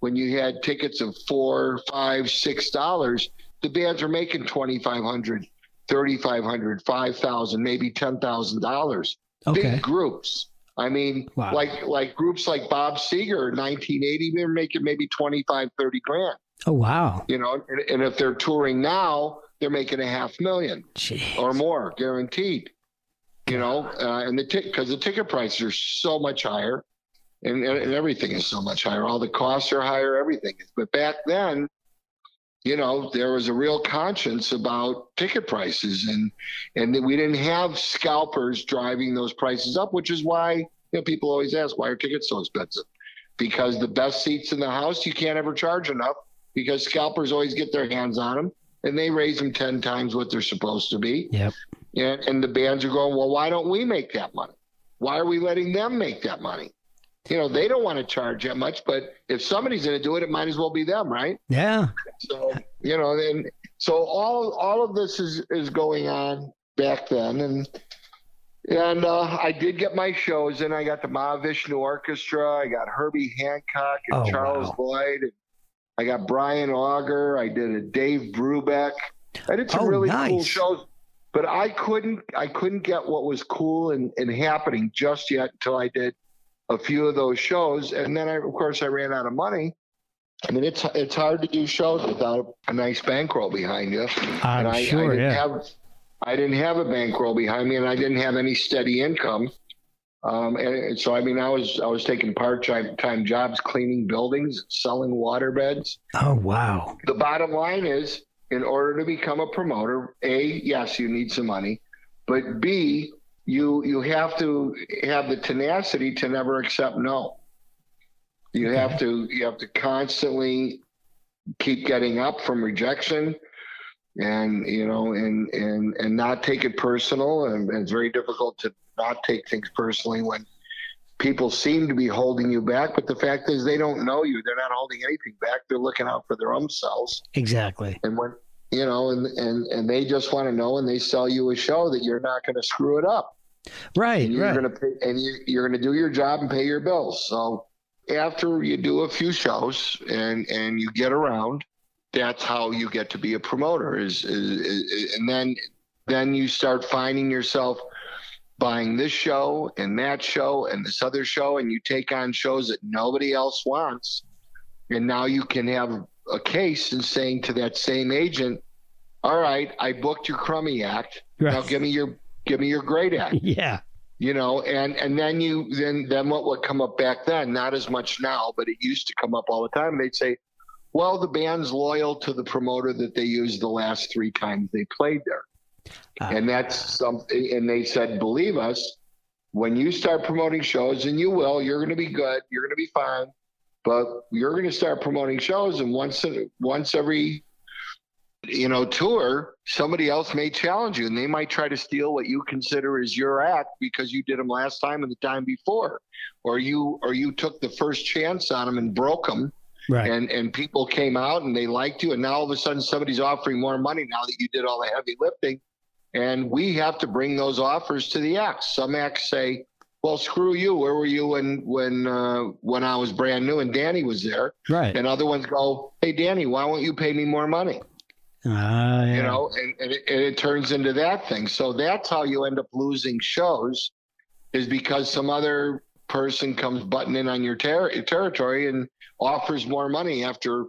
when you had tickets of four five six dollars the bands were making 2500 3500 5000 maybe $10000 Okay. big groups i mean Wow. like like groups like bob seger 1980 they're making maybe 25 30 grand Oh wow. you know and, and if they're touring now they're making a half million Jeez. or more guaranteed you know uh, and the because the ticket prices are so much higher and, and everything is so much higher all the costs are higher everything is but back then you know, there was a real conscience about ticket prices and and we didn't have scalpers driving those prices up, which is why you know people always ask why are tickets so expensive? Because the best seats in the house you can't ever charge enough because scalpers always get their hands on them and they raise them 10 times what they're supposed to be. Yep. And, and the bands are going, well, why don't we make that money? Why are we letting them make that money? You know, they don't want to charge that much, but if somebody's going to do it, it might as well be them, right? Yeah. So, you know, and so all all of this is is going on back then, and and uh, I did get my shows, and I got the Mahavishnu Orchestra, I got Herbie Hancock and Oh, Charles wow. Lloyd, and I got Brian Auger, I did a Dave Brubeck, I did some Oh, really cool shows, but I couldn't I couldn't get what was cool and, and happening just yet until I did a few of those shows, and then I of course I ran out of money. I mean, it's it's hard to do shows without a nice bankroll behind you. I'm and I, sure, I didn't yeah. have I didn't have a bankroll behind me, and I didn't have any steady income. Um, and and so I mean, I was I was taking part time jobs cleaning buildings, selling water beds. Oh, wow. The bottom line is, in order to become a promoter, a yes, you need some money, but b you you have to have the tenacity to never accept no. You have to you have to constantly keep getting up from rejection and you know and and and not take it personal. And, and it's very difficult to not take things personally when people seem to be holding you back. But the fact is they don't know you. They're not holding anything back. They're looking out for their own selves. Exactly. and when you know and and and they just want to know and they sell you a show that you're not going to screw it up. Right, and you're right. going to pay and you, you're going to do your job and pay your bills. So after you do a few shows and and you get around that's how you get to be a promoter is, is, is and then then you start finding yourself buying this show and that show and this other show and you take on shows that nobody else wants. And now you can have a case and saying to that same agent all right i booked your crummy act. Now give me your give me your great act. Yeah. you know and and then you then then what would come up back then? Not as much now but it used to come up all the time. They'd say well the band's loyal to the promoter that they used the last three times they played there. Ah. and that's something and they said believe us when you start promoting shows and you will you're going to be good you're going to be fine but you're going to start promoting shows and once once every you know tour somebody else may challenge you and they might try to steal what you consider is your act because you did them last time and the time before or you or you took the first chance on them and broke them Right. and and people came out and they liked you and now all of a sudden somebody's offering more money now that you did all the heavy lifting and we have to bring those offers to the acts some acts say well screw you where were you when when uh, when i was brand new and danny was there right. and other ones go hey danny why won't you pay me more money Ah, yeah. you know and, and, it, and it turns into that thing so that's how you end up losing shows is because some other person comes butting in on your ter- territory and offers more money after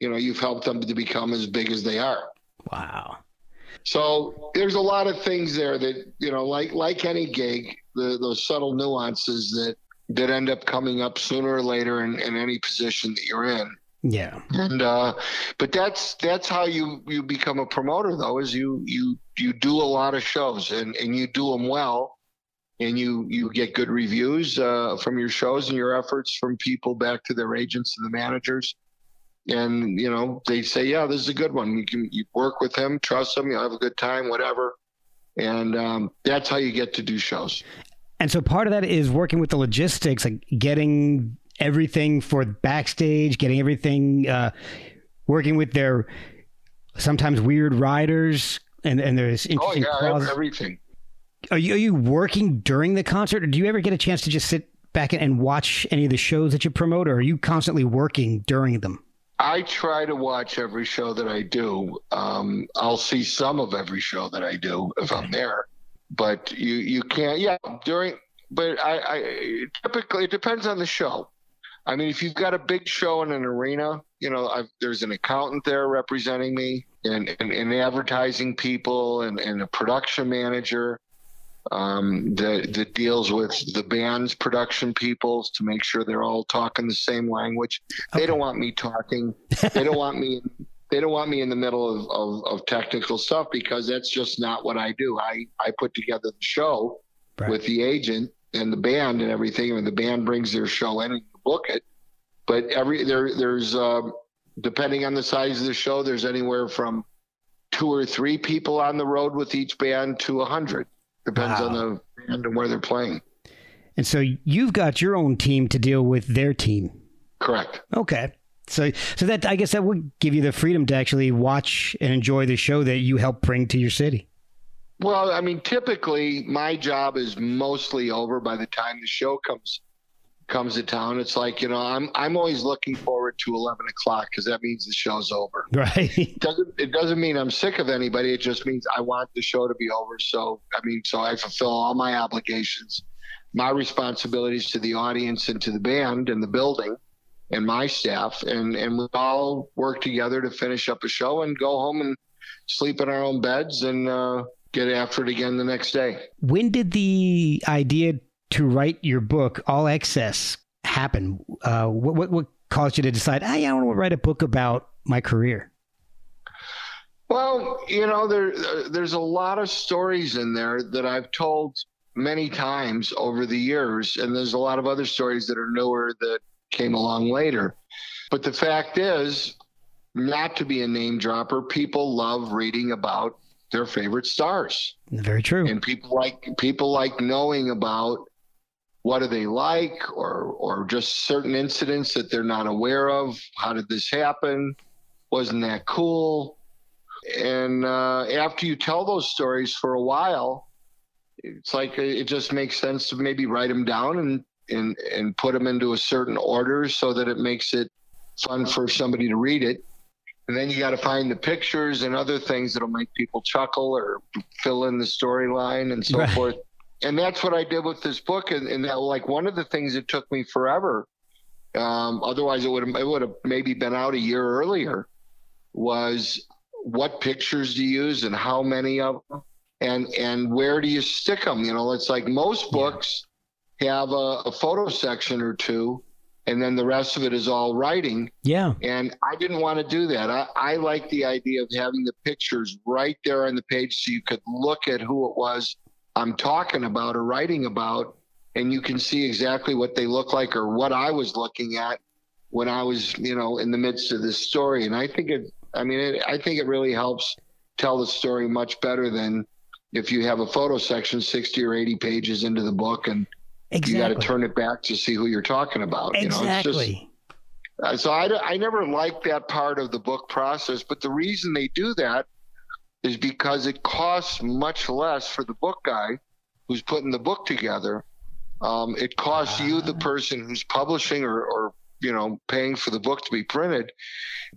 you know you've helped them to become as big as they are Wow. So there's a lot of things there that you know like like any gig the, those subtle nuances that that end up coming up sooner or later in, in any position that you're in Yeah. and uh but that's that's how you you become a promoter though is you you you do a lot of shows and and you do them well and you you get good reviews uh from your shows and your efforts from people back to their agents and the managers and you know they say yeah this is a good one you can you work with him trust him you'll have a good time whatever and um that's how you get to do shows And so part of that is working with the logistics, like getting everything for backstage, getting everything, uh, working with their sometimes weird riders, and and there's oh interesting yeah clauses. everything Are you are you working during the concert, or do you ever get a chance to just sit back and watch any of the shows that you promote, or are you constantly working during them? I try to watch every show that I do. Um, I'll see some of every show that I do if I'm there, but you you can't. Yeah, during. But I, I typically it depends on the show. I mean, if you've got a big show in an arena, you know, I've, there's an accountant there representing me, and and, and advertising people, and, and a production manager um, that that deals with the band's production peoples to make sure they're all talking the same language. They don't want me talking. They don't want me they don't want me in the middle of, of, of, technical stuff because that's just not what I do. I, I put together the show right. with the agent and the band and everything. and the band brings their show in and book it. But every there there's um, depending on the size of the show, there's anywhere from two or three people on the road with each band to a hundred. Depends wow. on the band and where they're playing. And so you've got your own team to deal with their team. Correct. Okay. So, so that I guess that would give you the freedom to actually watch and enjoy the show that you help bring to your city. Well, I mean, typically my job is mostly over by the time the show comes comes to town. It's like you know, I'm I'm always looking forward to eleven o'clock because that means the show's over. Right. It doesn't it doesn't mean I'm sick of anybody. It just means I want the show to be over. So I mean, so I fulfill all my obligations, my responsibilities to the audience and to the band and the building and my staff and and we all work together to finish up a show and go home and sleep in our own beds and uh, get after it again the next day. When did the idea to write your book, All Excess, happen? Uh, what, what, what caused you to decide, hey, I want to write a book about my career? Well, you know, there there's a lot of stories in there that I've told many times over the years, and there's a lot of other stories that are newer that came along later. But the fact is, not to be a name dropper, people love reading about their favorite stars. Very true. And people like people like knowing about what do they like or or just certain incidents that they're not aware of. How did this happen? Wasn't that cool? And uh, after you tell those stories for a while, it's like it just makes sense to maybe write them down and and and put them into a certain order so that it makes it fun for somebody to read it. And then you got to find the pictures and other things that'll make people chuckle or fill in the storyline and so right. forth. And that's what I did with this book. And, and that, like one of the things that took me forever, um, otherwise it would have it would have maybe been out a year earlier, was what pictures do you use and how many of them, and and where do you stick them? You know, it's like most books have a, a photo section or two, and then the rest of it is all writing. Yeah. And I didn't want to do that. I, I like the idea of having the pictures right there on the page so you could look at who it was I'm talking about or writing about, and you can see exactly what they look like or what I was looking at when I was, you know, in the midst of this story. And I think it, I mean, it, I think it really helps tell the story much better than if you have a photo section 60 or 80 pages into the book and Exactly. You got to turn it back to see who you're talking about. Exactly. You know, just, uh, so I, I never liked that part of the book process, but the reason they do that is because it costs much less for the book guy who's putting the book together. Um, it costs uh, you, the ah. person who's publishing or, or you know paying for the book to be printed.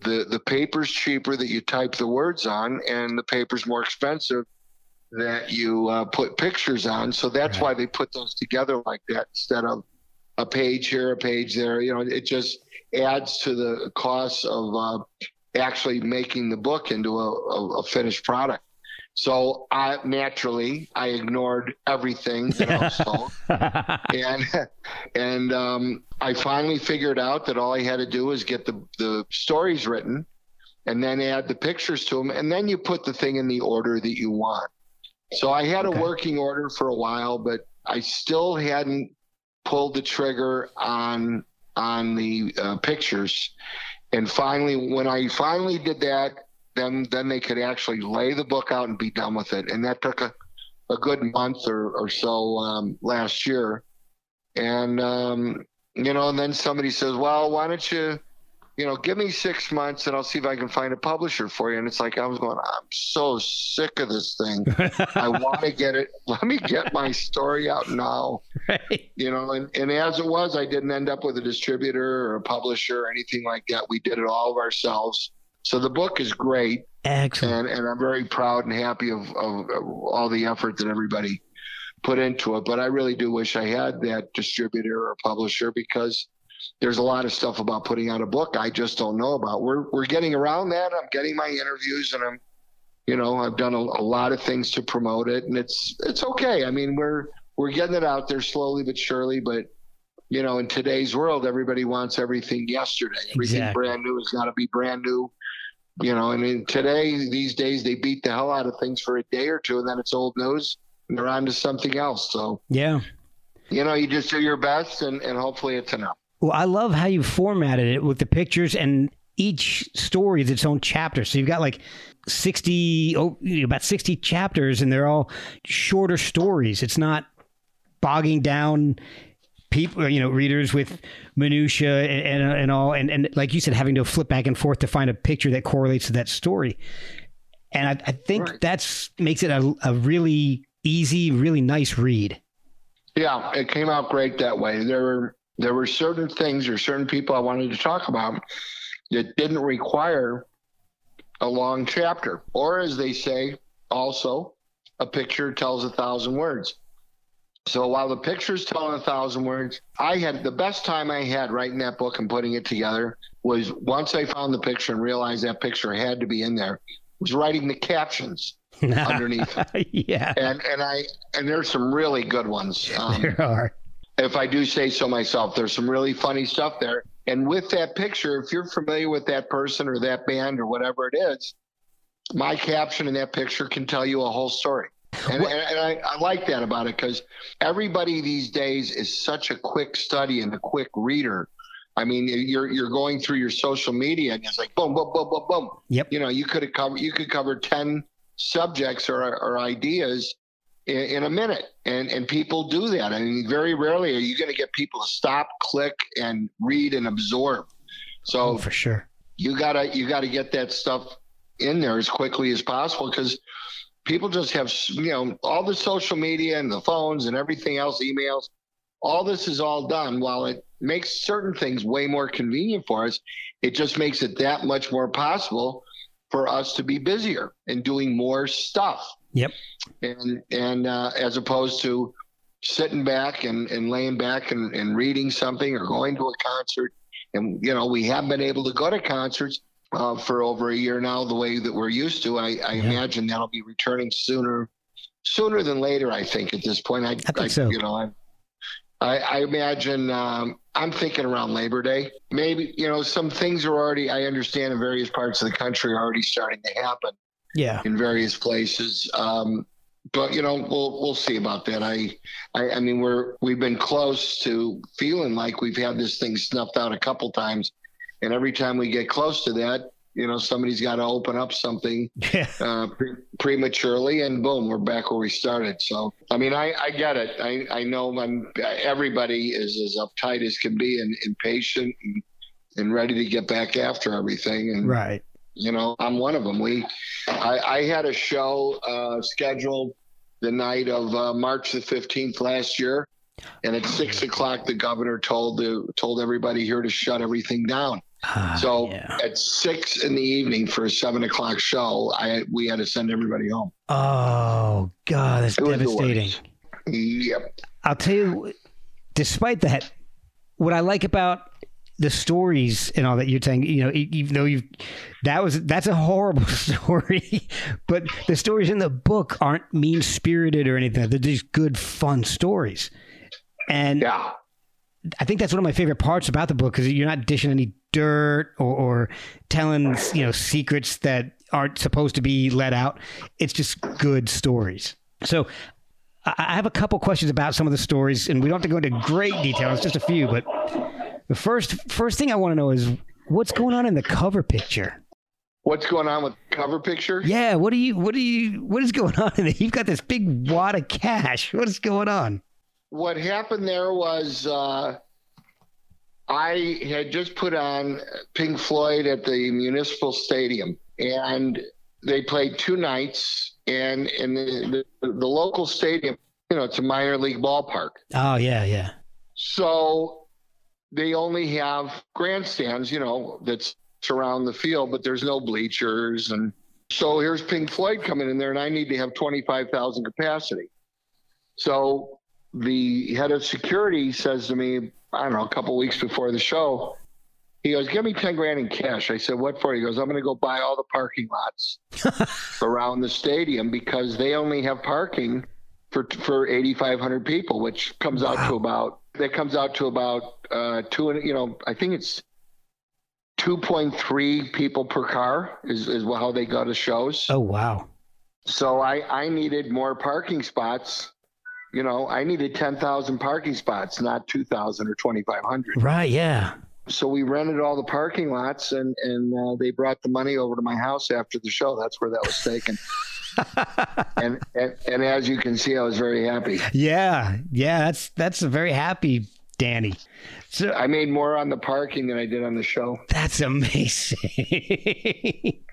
The the paper's cheaper that you type the words on, and the paper's more expensive that you uh, put pictures on. So that's right. why they put those together like that instead of a page here, a page there. You know, it just adds to the cost of uh, actually making the book into a, a, a, finished product. So I naturally I ignored everything that I was told, and and um, I finally figured out that all I had to do was get the the stories written, and then add the pictures to them, and then you put the thing in the order that you want. So I had okay. a working order for a while, but I still hadn't pulled the trigger on on the uh, pictures. And finally, when I finally did that, then then they could actually lay the book out and be done with it. And that took a, a good month or, or so um, last year. And um, you know, and then somebody says, "Well, why don't you?" You know, give me six months and I'll see if I can find a publisher for you. And it's like, I was going, I'm so sick of this thing. I want to get it. Let me get my story out now. Right. You know, and, and as it was, I didn't end up with a distributor or a publisher or anything like that. We did it all of ourselves. So the book is great. Excellent. And, and I'm very proud and happy of, of, of all the effort that everybody put into it. But I really do wish I had that distributor or publisher because there's a lot of stuff about putting out a book I just don't know about. We're we're getting around that. I'm getting my interviews and I'm you know, I've done a, a lot of things to promote it and it's it's okay. I mean, we're we're getting it out there slowly but surely, but you know, in today's world everybody wants everything yesterday. Everything exactly. brand new has got to be brand new you know, I mean, today, these days, they beat the hell out of things for a day or two, and then it's old news, and they're on to something else. So, yeah, you know, you just do your best, and, and hopefully it's enough. Well, I love how you formatted it with the pictures, and each story is its own chapter. So you've got like 60, oh, about 60 chapters, and they're all shorter stories. It's not bogging down people, you know, readers with minutia and, and, uh, and all, and, and like you said, having to flip back and forth to find a picture that correlates to that story. And I, I think right. that's makes it a, a really easy, really nice read. Yeah, it came out great that way. There were there were certain things or certain people I wanted to talk about that didn't require a long chapter, or as they say, also a picture tells a thousand words. So while the picture's telling a thousand words, I had the best time I had writing that book and putting it together was once I found the picture and realized that picture had to be in there, was writing the captions underneath. yeah. And and I and there's some really good ones. Um, there are. If I do say so myself, there's some really funny stuff there. And with that picture, if you're familiar with that person or that band or whatever it is, my caption in that picture can tell you a whole story. And, and, and I, I, like that about it because everybody these days is such a quick study and a quick reader. I mean, you're you're going through your social media and it's like boom, boom, boom, boom, boom. Yep. You know, you could have covered you could cover ten subjects or, or ideas in, in, a minute, and and people do that. I mean, very rarely are you going to get people to stop, click, and read and absorb. So oh, for sure, you gotta you gotta get that stuff in there as quickly as possible because people just have you know all the social media and the phones and everything else emails all this is all done while it makes certain things way more convenient for us it just makes it that much more possible for us to be busier and doing more stuff yep and and uh, as opposed to sitting back and, and laying back and, and reading something or going to a concert and you know we have been able to go to concerts uh, for over a year now, the way that we're used to. I, I yeah. imagine that'll be returning sooner, sooner than later. I think at this point, I, I think I, so. You know, I, I, I imagine um, I'm thinking around Labor Day. Maybe you know some things are already. I understand in various parts of the country are already starting to happen. Yeah, in various places. Um, but you know we'll we'll see about that. I, I I mean we're we've been close to feeling like we've had this thing snuffed out a couple times and every time we get close to that, you know, somebody's got to open up something uh, pre- prematurely, and boom, we're back where we started. So, I mean, I, I get it. I, I know I'm, everybody is as uptight as can be and impatient and, and ready to get back after everything. And, right. You know, I'm one of them. We, I, I had a show uh, scheduled the night of uh, March the 15th last year. And at six o'clock, the governor told the, told everybody here to shut everything down. Uh, so yeah. at six in the evening for a seven o'clock show, I we had to send everybody home. Oh God, that's it devastating. Yep. I'll tell you. Despite that, what I like about the stories and all that you're saying, you know, even though you've that was that's a horrible story, but the stories in the book aren't mean spirited or anything. They're just good, fun stories. And yeah. I think that's one of my favorite parts about the book because you're not dishing any dirt or, or telling you know secrets that aren't supposed to be let out. It's just good stories. So I have a couple questions about some of the stories, and we don't have to go into great detail. It's just a few, but the first first thing I want to know is what's going on in the cover picture. What's going on with the cover picture? Yeah, what do you what do you what is going on? You've got this big wad of cash. What is going on? What happened there was uh, I had just put on Pink Floyd at the Municipal Stadium, and they played two nights. And in the, the, the local stadium, you know, it's a minor league ballpark. Oh yeah, yeah. So they only have grandstands, you know, that surround the field, but there's no bleachers. And so here's Pink Floyd coming in there, and I need to have 25,000 capacity. So the head of security says to me, I don't know, a couple weeks before the show. He goes, "Give me ten grand in cash." I said, "What for?" He goes, "I'm going to go buy all the parking lots around the stadium because they only have parking for for 8,500 people, which comes wow. out to about that comes out to about uh, two and you know I think it's 2.3 people per car is, is how they go to shows. Oh wow. So I, I needed more parking spots. You know, I needed 10,000 parking spots, not 2,000 or 2,500. Right. Yeah. So we rented all the parking lots and, and uh, they brought the money over to my house after the show. That's where that was taken. and, and and as you can see, I was very happy. Yeah. Yeah. That's, that's a very happy Danny. So I made more on the parking than I did on the show. that's amazing.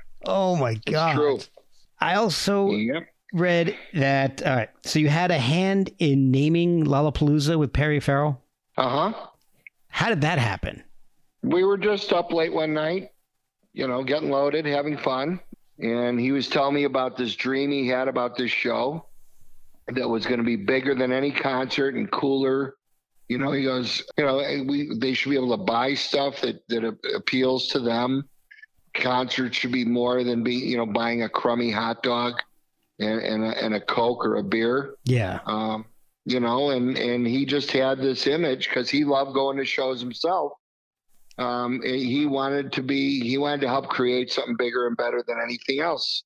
oh my God. True. I also Yep. read that. All right. So you had a hand in naming Lollapalooza with Perry Farrell. Uh huh. How did that happen? we were just up late one night, you know, getting loaded, having fun. And he was telling me about this dream he had about this show that was going to be bigger than any concert and cooler. You know, he goes, you know, we they should be able to buy stuff that that appeals to them. Concerts should be more than be, you know, buying a crummy hot dog and and a, and a coke or a beer Yeah. um, you know, and and he just had this image because he loved going to shows himself. Um, he wanted to be, he wanted to help create something bigger and better than anything else.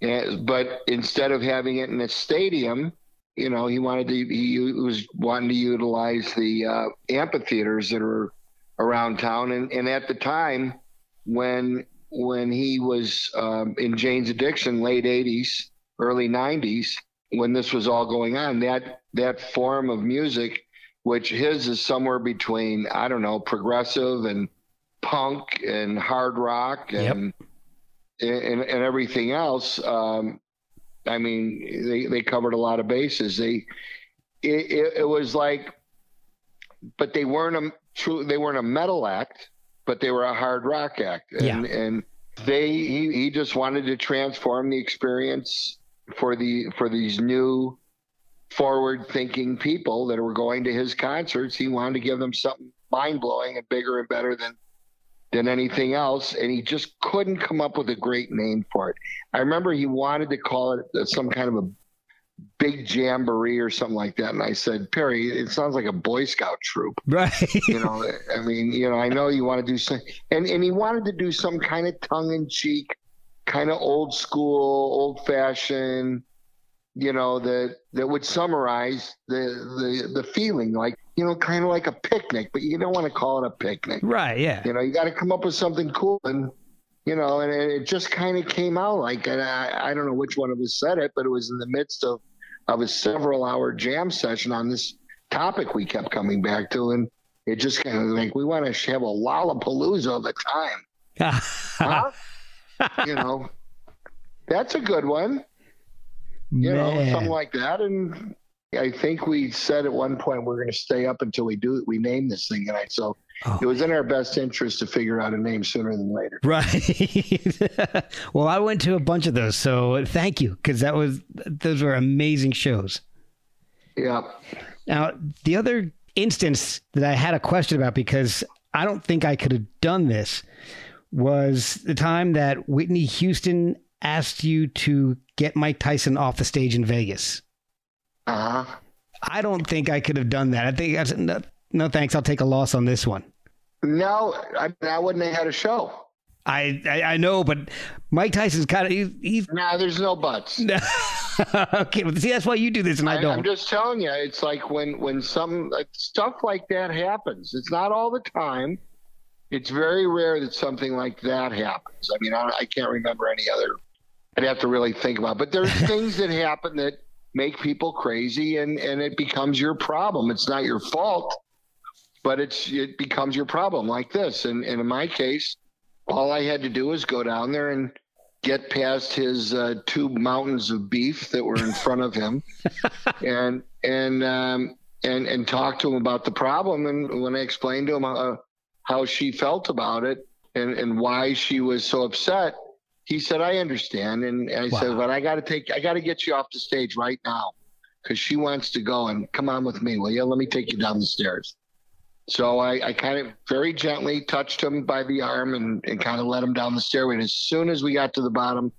And, but instead of having it in a stadium, you know, he wanted to, he was wanting to utilize the uh, amphitheaters that are around town. And, and at the time when when he was um, in Jane's Addiction, late '80s, early '90s, when this was all going on, that that form of music, which his is somewhere between I don't know, progressive and punk and hard rock and and, and everything else. Um, I mean, they they covered a lot of bases. They it, it, it was like, but they weren't a true. They weren't a metal act, but they were a hard rock act. And and they he, he just wanted to transform the experience for the for these new forward thinking people that were going to his concerts. He wanted to give them something mind blowing and bigger and better than than anything else, and he just couldn't come up with a great name for it. I remember he wanted to call it uh, some kind of a big jamboree or something like that, and I said, Perry, it sounds like a Boy Scout troop. Right. You know, I mean, you know, I know you want to do some, and and he wanted to do some kind of tongue in cheek, kind of old school, old fashioned, you know, that that would summarize the the the feeling, like you know, kind of like a picnic, but you don't want to call it a picnic. right. Yeah. You know, you got to come up with something cool, and you know, and it just kind of came out like, and I, I don't know which one of us said it, but it was in the midst of of a several hour jam session on this topic we kept coming back to, and it just kind of like we want to have a Lollapalooza of the time, huh? you know, that's a good one, you know, something like that, and. I think we said at one point we're going to stay up until we do we name this thing tonight. So Oh. it was in our best interest to figure out a name sooner than later. Right. well, I went to a bunch of those, so thank you because that was those were amazing shows. Yeah. Now, the other instance that I had a question about because I don't think I could have done this was the time that Whitney Houston asked you to get Mike Tyson off the stage in Vegas. Uh huh. I don't think I could have done that. I think I said, no, no thanks. I'll take a loss on this one. No, I, I wouldn't have had a show. I, I, I know, but Mike Tyson's kind of he, he's Nah, there's no buts. okay. But see, that's why you do this and I, I, don't. I'm just telling you, it's like when when some like, stuff like that happens. It's not all the time. It's very rare that something like that happens. I mean, I, I can't remember any other. I'd have to really think about. It. But there's things that happen that make people crazy, and and it becomes your problem. It's not your fault, but it's it becomes your problem. Like this, and, and in my case, all I had to do was go down there and get past his uh, two mountains of beef that were in front of him, and and um, and and talk to him about the problem. And when I explained to him uh, how she felt about it and and why she was so upset, he said, "I understand." And I said, "But I got to take, I got to get you off the stage right now, because she wants to go. And come on with me, will you? Let me take you down the stairs." So I, I kind of very gently touched him by the arm and, and kind of let him down the stairway. And as soon as we got to the bottom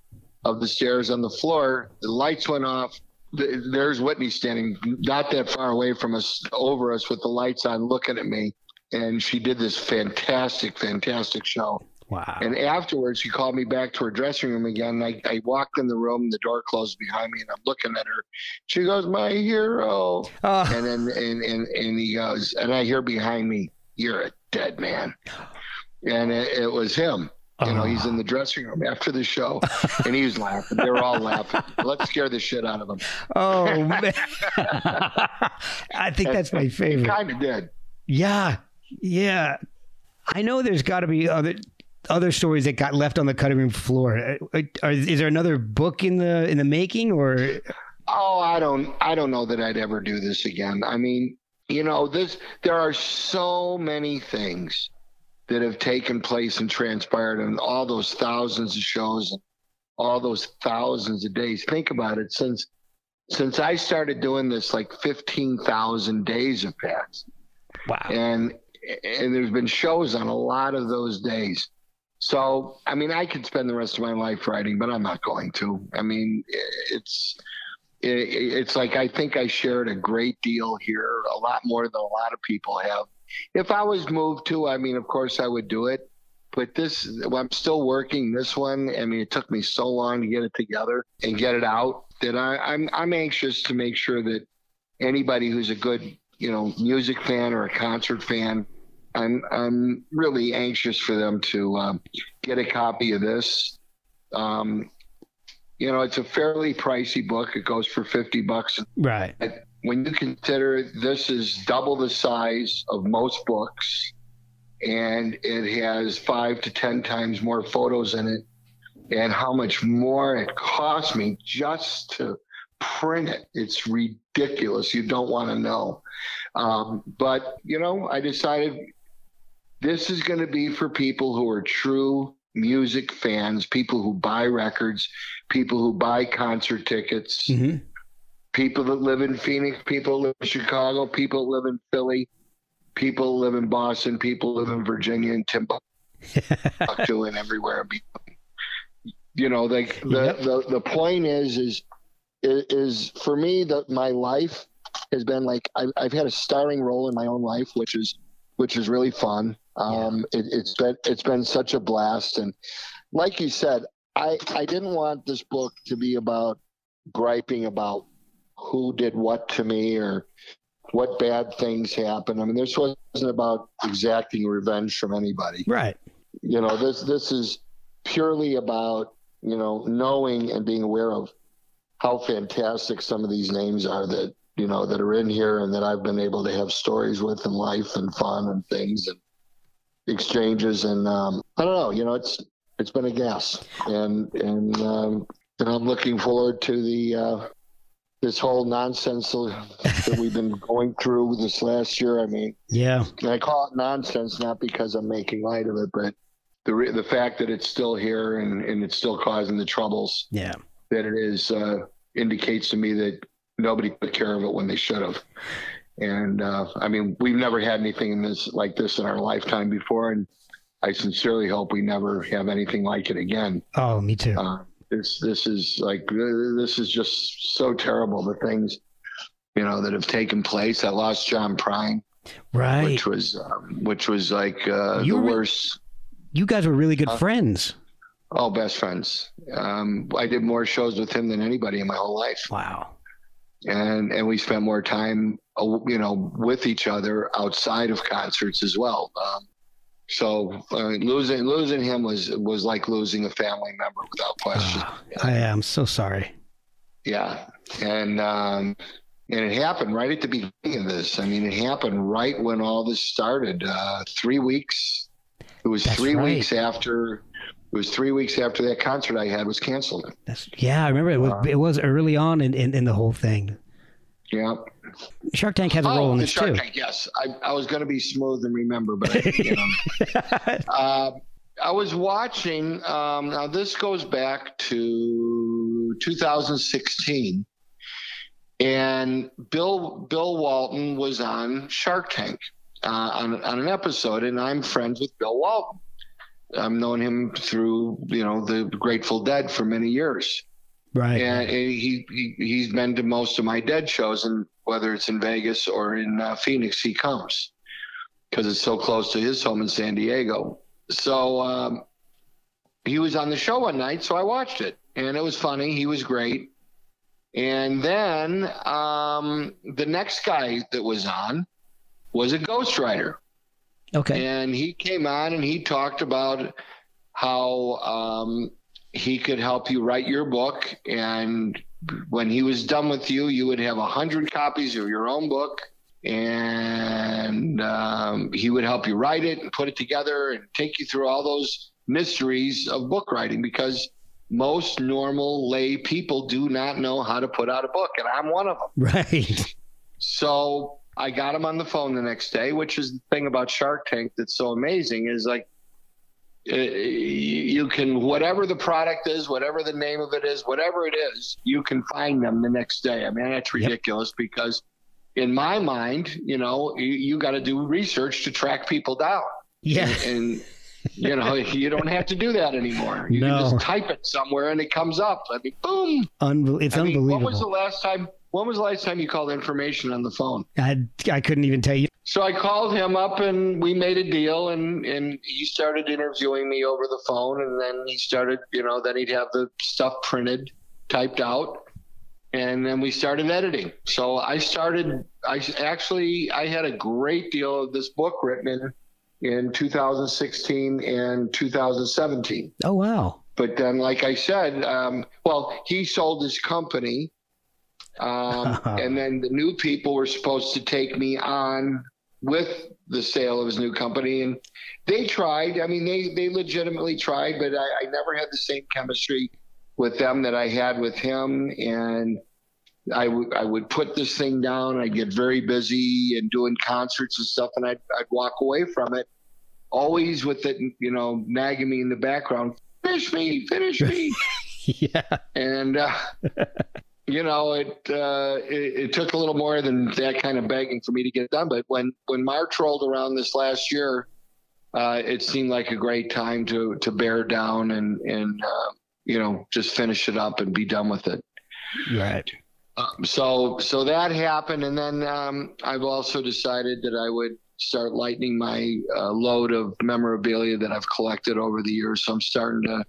of the stairs on the floor, the lights went off. Th- There's Whitney standing not that far away from us, over us with the lights on, looking at me. And she did this fantastic, fantastic show. Wow. And afterwards, she called me back to her dressing room again. I, I walked in the room, the door closed behind me, and I'm looking at her. She goes, "My hero," Oh. and then and, and and he goes, and I hear behind me, "You're a dead man," and it, it was him. You know, he's in the dressing room after the show, and he was laughing. They were all laughing. Let's scare the shit out of him. Oh man. I think that's my favorite. Kind of did. Yeah, yeah. I know there's got to be other other stories that got left on the cutting room floor. Uh, Are, is there another book in the in the making, or Oh, I don't I don't know that I'd ever do this again. I mean, you know, this there are so many things that have taken place and transpired and all those thousands of shows and all those thousands of days. Think about it since since I started doing this like 15,000 days have passed. wow? And and there's been shows on a lot of those days. So, I mean, I could spend the rest of my life writing, but I'm not going to. I mean, it's it's like I think I shared a great deal here, a lot more than a lot of people have. If I was moved to, I mean, of course I would do it. But this, I'm still working this one. I mean, it took me so long to get it together and get it out that I, I'm I'm anxious to make sure that anybody who's a good, you know, music fan or a concert fan, I'm I'm really anxious for them to um, get a copy of this. Um, you know, it's a fairly pricey book. It goes for fifty bucks. Right. When you consider this is double the size of most books, and it has five to ten times more photos in it, and how much more it cost me just to print it. It's ridiculous. You don't want to know. Um, but you know, I decided this is going to be for people who are true music fans, people who buy records, people who buy concert tickets, hmm people that live in Phoenix, people live in Chicago, people live in Philly, people live in Boston, people live in Virginia and Timbuktu and everywhere. You know, like the, Yep. the the point is is is for me that my life has been like I've, I've had a starring role in my own life, which is which is really fun. Um, it, it's been it's been such a blast, and like you said, I I didn't want this book to be about griping about who did what to me or what bad things happened. I mean, this wasn't about exacting revenge from anybody. Right. You know, this this is purely about you know knowing and being aware of how fantastic some of these names are that you know that are in here and that I've been able to have stories with in life and fun and things and exchanges and um, I don't know. You know, it's it's been a gas and and um, and I'm looking forward to the. Uh, this whole nonsense that we've been going through this last year. I mean, Yeah. I call it nonsense not because I'm making light of it, but the re- the fact that it's still here and, and it's still causing the troubles Yeah. that it is uh, indicates to me that nobody took care of it when they should have. And uh, I mean, we've never had anything in this like this in our lifetime before, and I sincerely hope we never have anything like it again. Oh, me too. Uh, this this is like this is just so terrible. The things you know that have taken place. I lost John Prine right. which was um, which was like uh, the worst. You guys were really good Uh, friends. Oh, best friends. Um, I did more shows with him than anybody in my whole life, Wow. and and we spent more time, uh, you know, with each other outside of concerts as well. Um, so uh, losing losing him was was like losing a family member without question. Ah, I am so sorry. Yeah, and um, and it happened right at the beginning of this. I mean, it happened right when all this started. Uh, three weeks. It was That's three right. weeks after. It was three weeks after that concert I had was canceled. That's yeah. I remember it was Uh, it was early on in, in, in the whole thing. Yeah. Shark Tank has a role in this Shark too. Tank. Yes, I, I was going to be smooth and remember, but I, you know. Uh, I was watching. Um, now this goes back to 2016, and Bill Bill Walton was on Shark Tank uh, on on an episode, and I'm friends with Bill Walton. I've known him through you know the Grateful Dead for many years right. and he, he he's been to most of my dead shows and whether it's in vegas or in uh, phoenix he comes because it's so close to his home in san diego so um, he was on the show one night, so I watched it, and it was funny. He was great. And then um, the next guy that was on was a ghostwriter. Okay. And he came on and he talked about how um, he could help you write your book. And when he was done with you, you would have a hundred copies of your own book. And um, he would help you write it and put it together and take you through all those mysteries of book writing because most normal lay people do not know how to put out a book. And I'm one of them. Right. So I got him on the phone the next day, which is the thing about Shark Tank that's so amazing is like uh, you can whatever the product is, whatever the name of it is, whatever it is, you can find them the next day. I mean, that's ridiculous yep. because in my mind, you know, you, you got to do research to track people down. Yeah. And, and you know, you don't have to do that anymore. You no. can just type it somewhere and it comes up. I mean, boom. Unbe- it's I mean, unbelievable. What was the last time? When was the last time you called information on the phone? I, I couldn't even tell you. So I called him up and we made a deal and, and he started interviewing me over the phone and then he started, you know, then he'd have the stuff printed, typed out, and then we started editing. So I started I actually I had a great deal of this book written in in 2016 and 2017. Oh wow. But then like I said, um, well, he sold his company um, and then the new people were supposed to take me on with the sale of his new company. And they tried. I mean, they, they legitimately tried, but I, I never had the same chemistry with them that I had with him. And I would I would put this thing down. I'd get very busy and doing concerts and stuff, and I'd I'd walk away from it, always with it, you know, nagging me in the background. Finish me, finish me. yeah. And uh, you know, it, uh, it, it took a little more than that kind of begging for me to get done. But when when March rolled around this last year, uh, it seemed like a great time to to bear down and and uh, you know just finish it up and be done with it. Right. Um, so so that happened, and then um, I've also decided that I would start lightening my uh, load of memorabilia that I've collected over the years. So I'm starting to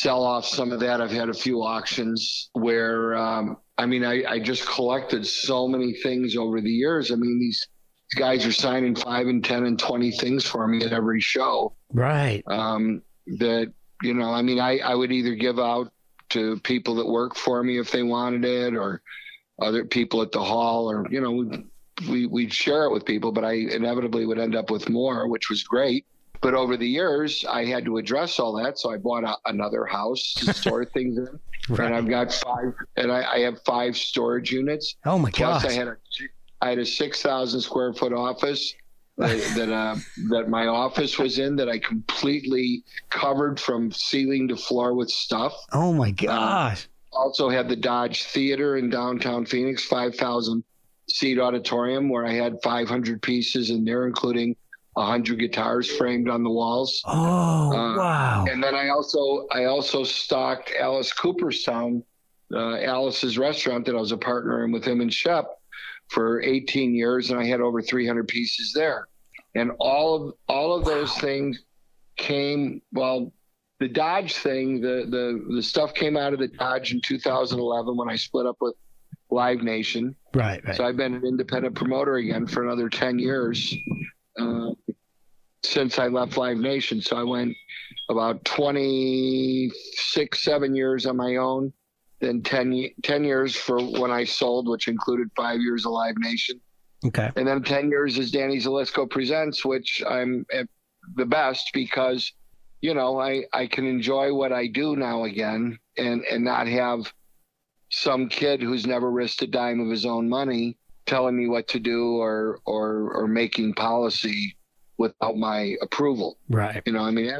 sell off some of that. I've had a few auctions where, um, I mean, I, I, just collected so many things over the years. I mean, these guys are signing five and 10 and 20 things for me at every show. Right. Um, that, you know, I mean, I, I would either give out to people that work for me if they wanted it or other people at the hall or, you know, we, we'd share it with people, but I inevitably would end up with more, which was great. But over the years, I had to address all that, so I bought a, another house to store things in, right. and I've got five, and I, I, have five storage units. Oh my! Plus, I had a I had a six thousand square foot office that that, uh, that my office was in that I completely covered from ceiling to floor with stuff. Oh my gosh! Uh, also had the Dodge Theater in downtown Phoenix, five thousand seat auditorium where I had five hundred pieces in there, including hundred guitars framed on the walls. Oh uh, wow! And then I also I also stocked Alice Cooperstown, uh, Alice's restaurant that I was a partner in with him and Shep for 18 years, and I had over 300 pieces there. And all of all of wow. those things came well. The Dodge thing, the the the stuff came out of the Dodge in 2011 when I split up with Live Nation. Right, right. So I've been an independent promoter again for another 10 years. Uh, since I left Live Nation. So I went about 26, seven years on my own, then 10, 10 years for when I sold, which included five years of Live Nation. Okay. And then 10 years as Danny Zelisko Presents, which I'm the best because, you know, I, I can enjoy what I do now again and, and not have some kid who's never risked a dime of his own money telling me what to do or, or, or making policy without my approval. Right. You know, I mean,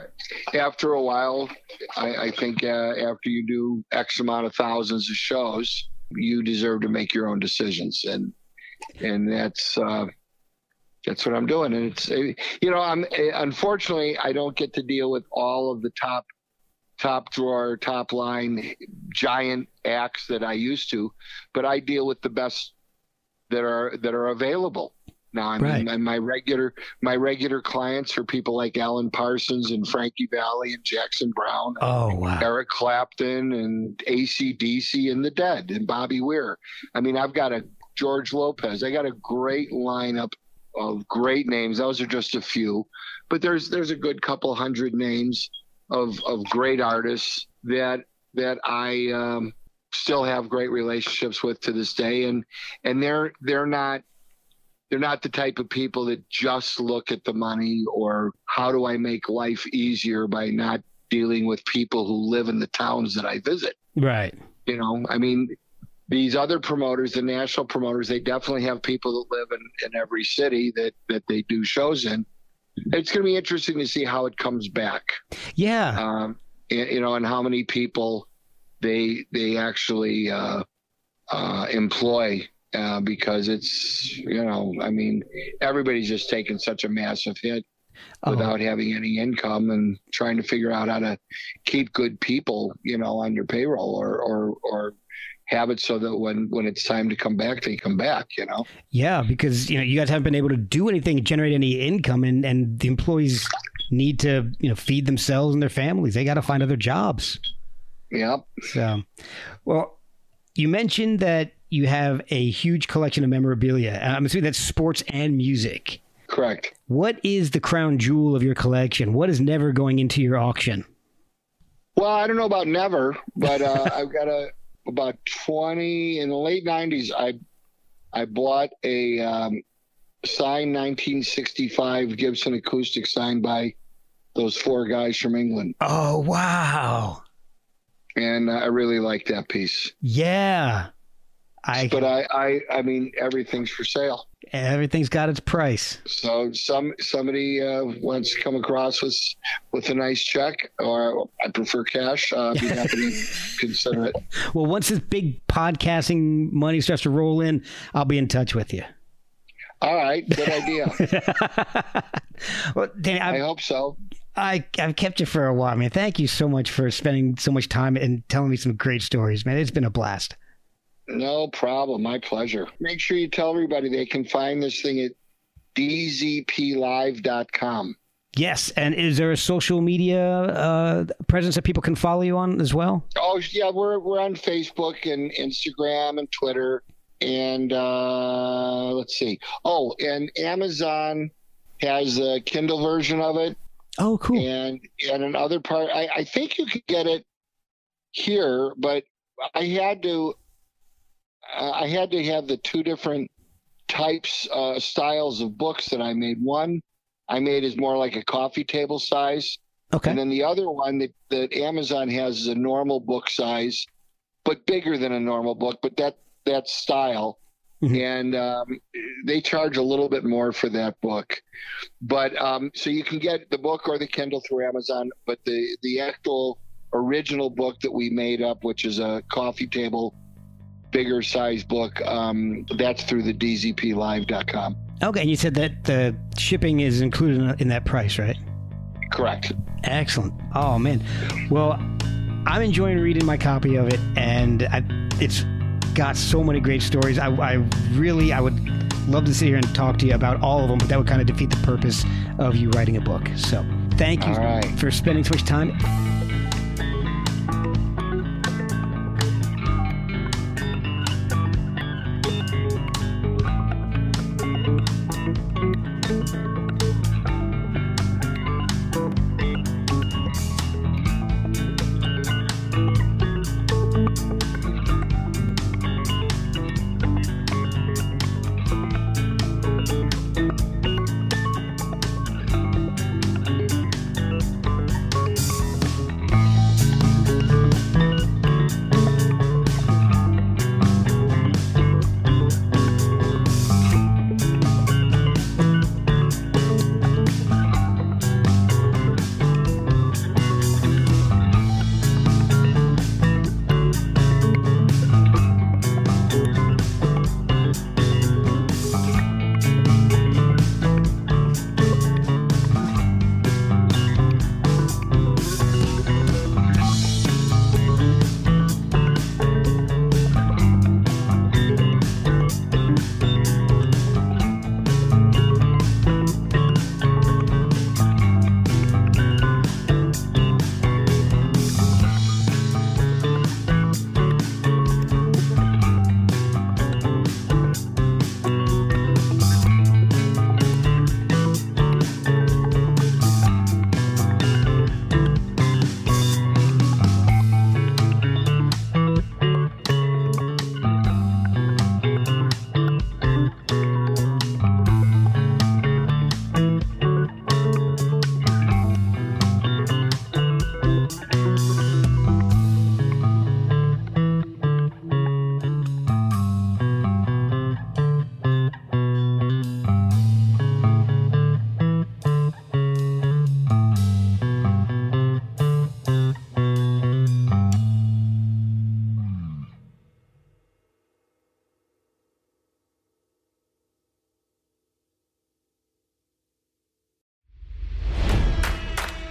after a while, I, I think uh, after you do X amount of thousands of shows, you deserve to make your own decisions, and and that's uh, that's what I'm doing. And it's you know, I'm unfortunately I don't get to deal with all of the top top drawer, top line, giant acts that I used to, but I deal with the best that are that are available Now, I mean, Right. my, my regular my regular clients are people like Alan Parsons and Frankie Valli and Jackson Browne, Oh wow. Eric Clapton and ACDC and the Dead and Bobby Weir. I mean, I've got a George Lopez. I got a great lineup of great names. Those are just a few, but there's there's a good couple hundred names of of great artists that that I um, still have great relationships with to this day, and and they're they're not they're not the type of people that just look at the money or how do I make life easier by not dealing with people who live in the towns that I visit. Right. You know, I mean, these other promoters, the national promoters, they definitely have people that live in, in every city that, that they do shows in. It's going to be interesting to see how it comes back, Yeah. um, and, you know, and how many people they they actually uh, uh, employ uh, because it's you know, I mean, everybody's just taking such a massive hit Oh, without having any income and trying to figure out how to keep good people, you know, on your payroll or or or have it so that when when it's time to come back, they come back. You know. yeah, because you know you guys haven't been able to do anything, generate any income, and and the employees need to you know feed themselves and their families. They got to find other jobs. Yep. So, well, you mentioned that you have a huge collection of memorabilia. I'm assuming that's sports and music. Correct. What is the crown jewel of your collection? What is never going into your auction? Well, I don't know about never, but uh, I've got a about twenty in the late '90s. I I bought a um, signed 1965 Gibson acoustic signed by those four guys from England, Oh wow, and I really like that piece. yeah. I But I, I, I mean, everything's for sale. everything's got its price. So some somebody uh, wants to come across with with a nice check, or I prefer cash. Uh, be happy to consider it. Well, once this big podcasting money starts to roll in, I'll be in touch with you. All right, good idea. well, Danny, I I've, hope so. I, I've kept you for a while, man. Thank you so much for spending so much time and telling me some great stories, man. It's been a blast. No problem. My pleasure. Make sure you tell everybody they can find this thing at dzplive.com. Yes, and is there a social media uh, presence that people can follow you on as well? Oh yeah, we're we're on Facebook and Instagram and Twitter and uh, let's see. Oh, and Amazon has a Kindle version of it. Oh, cool. and and another part I, I think you could get it here but i had to i had to have the two different types uh, styles of books that i made one i made is more like a coffee table size Okay. and then the other one that, that amazon has is a normal book size but bigger than a normal book but that that style Mhm. and um, they charge a little bit more for that book but um, so you can get the book or the kindle through amazon but the the actual original book that we made up which is a coffee table bigger size book um, that's through the dzplive.com Okay, and you said that the shipping is included in- that price, right? correct Excellent. Oh man. Well, I'm enjoying reading my copy of it, and I, it's got so many great stories. I, I really, I would love to sit here and talk to you about all of them, but that would kind of defeat the purpose of you writing a book. So, thank you right. for spending so much time.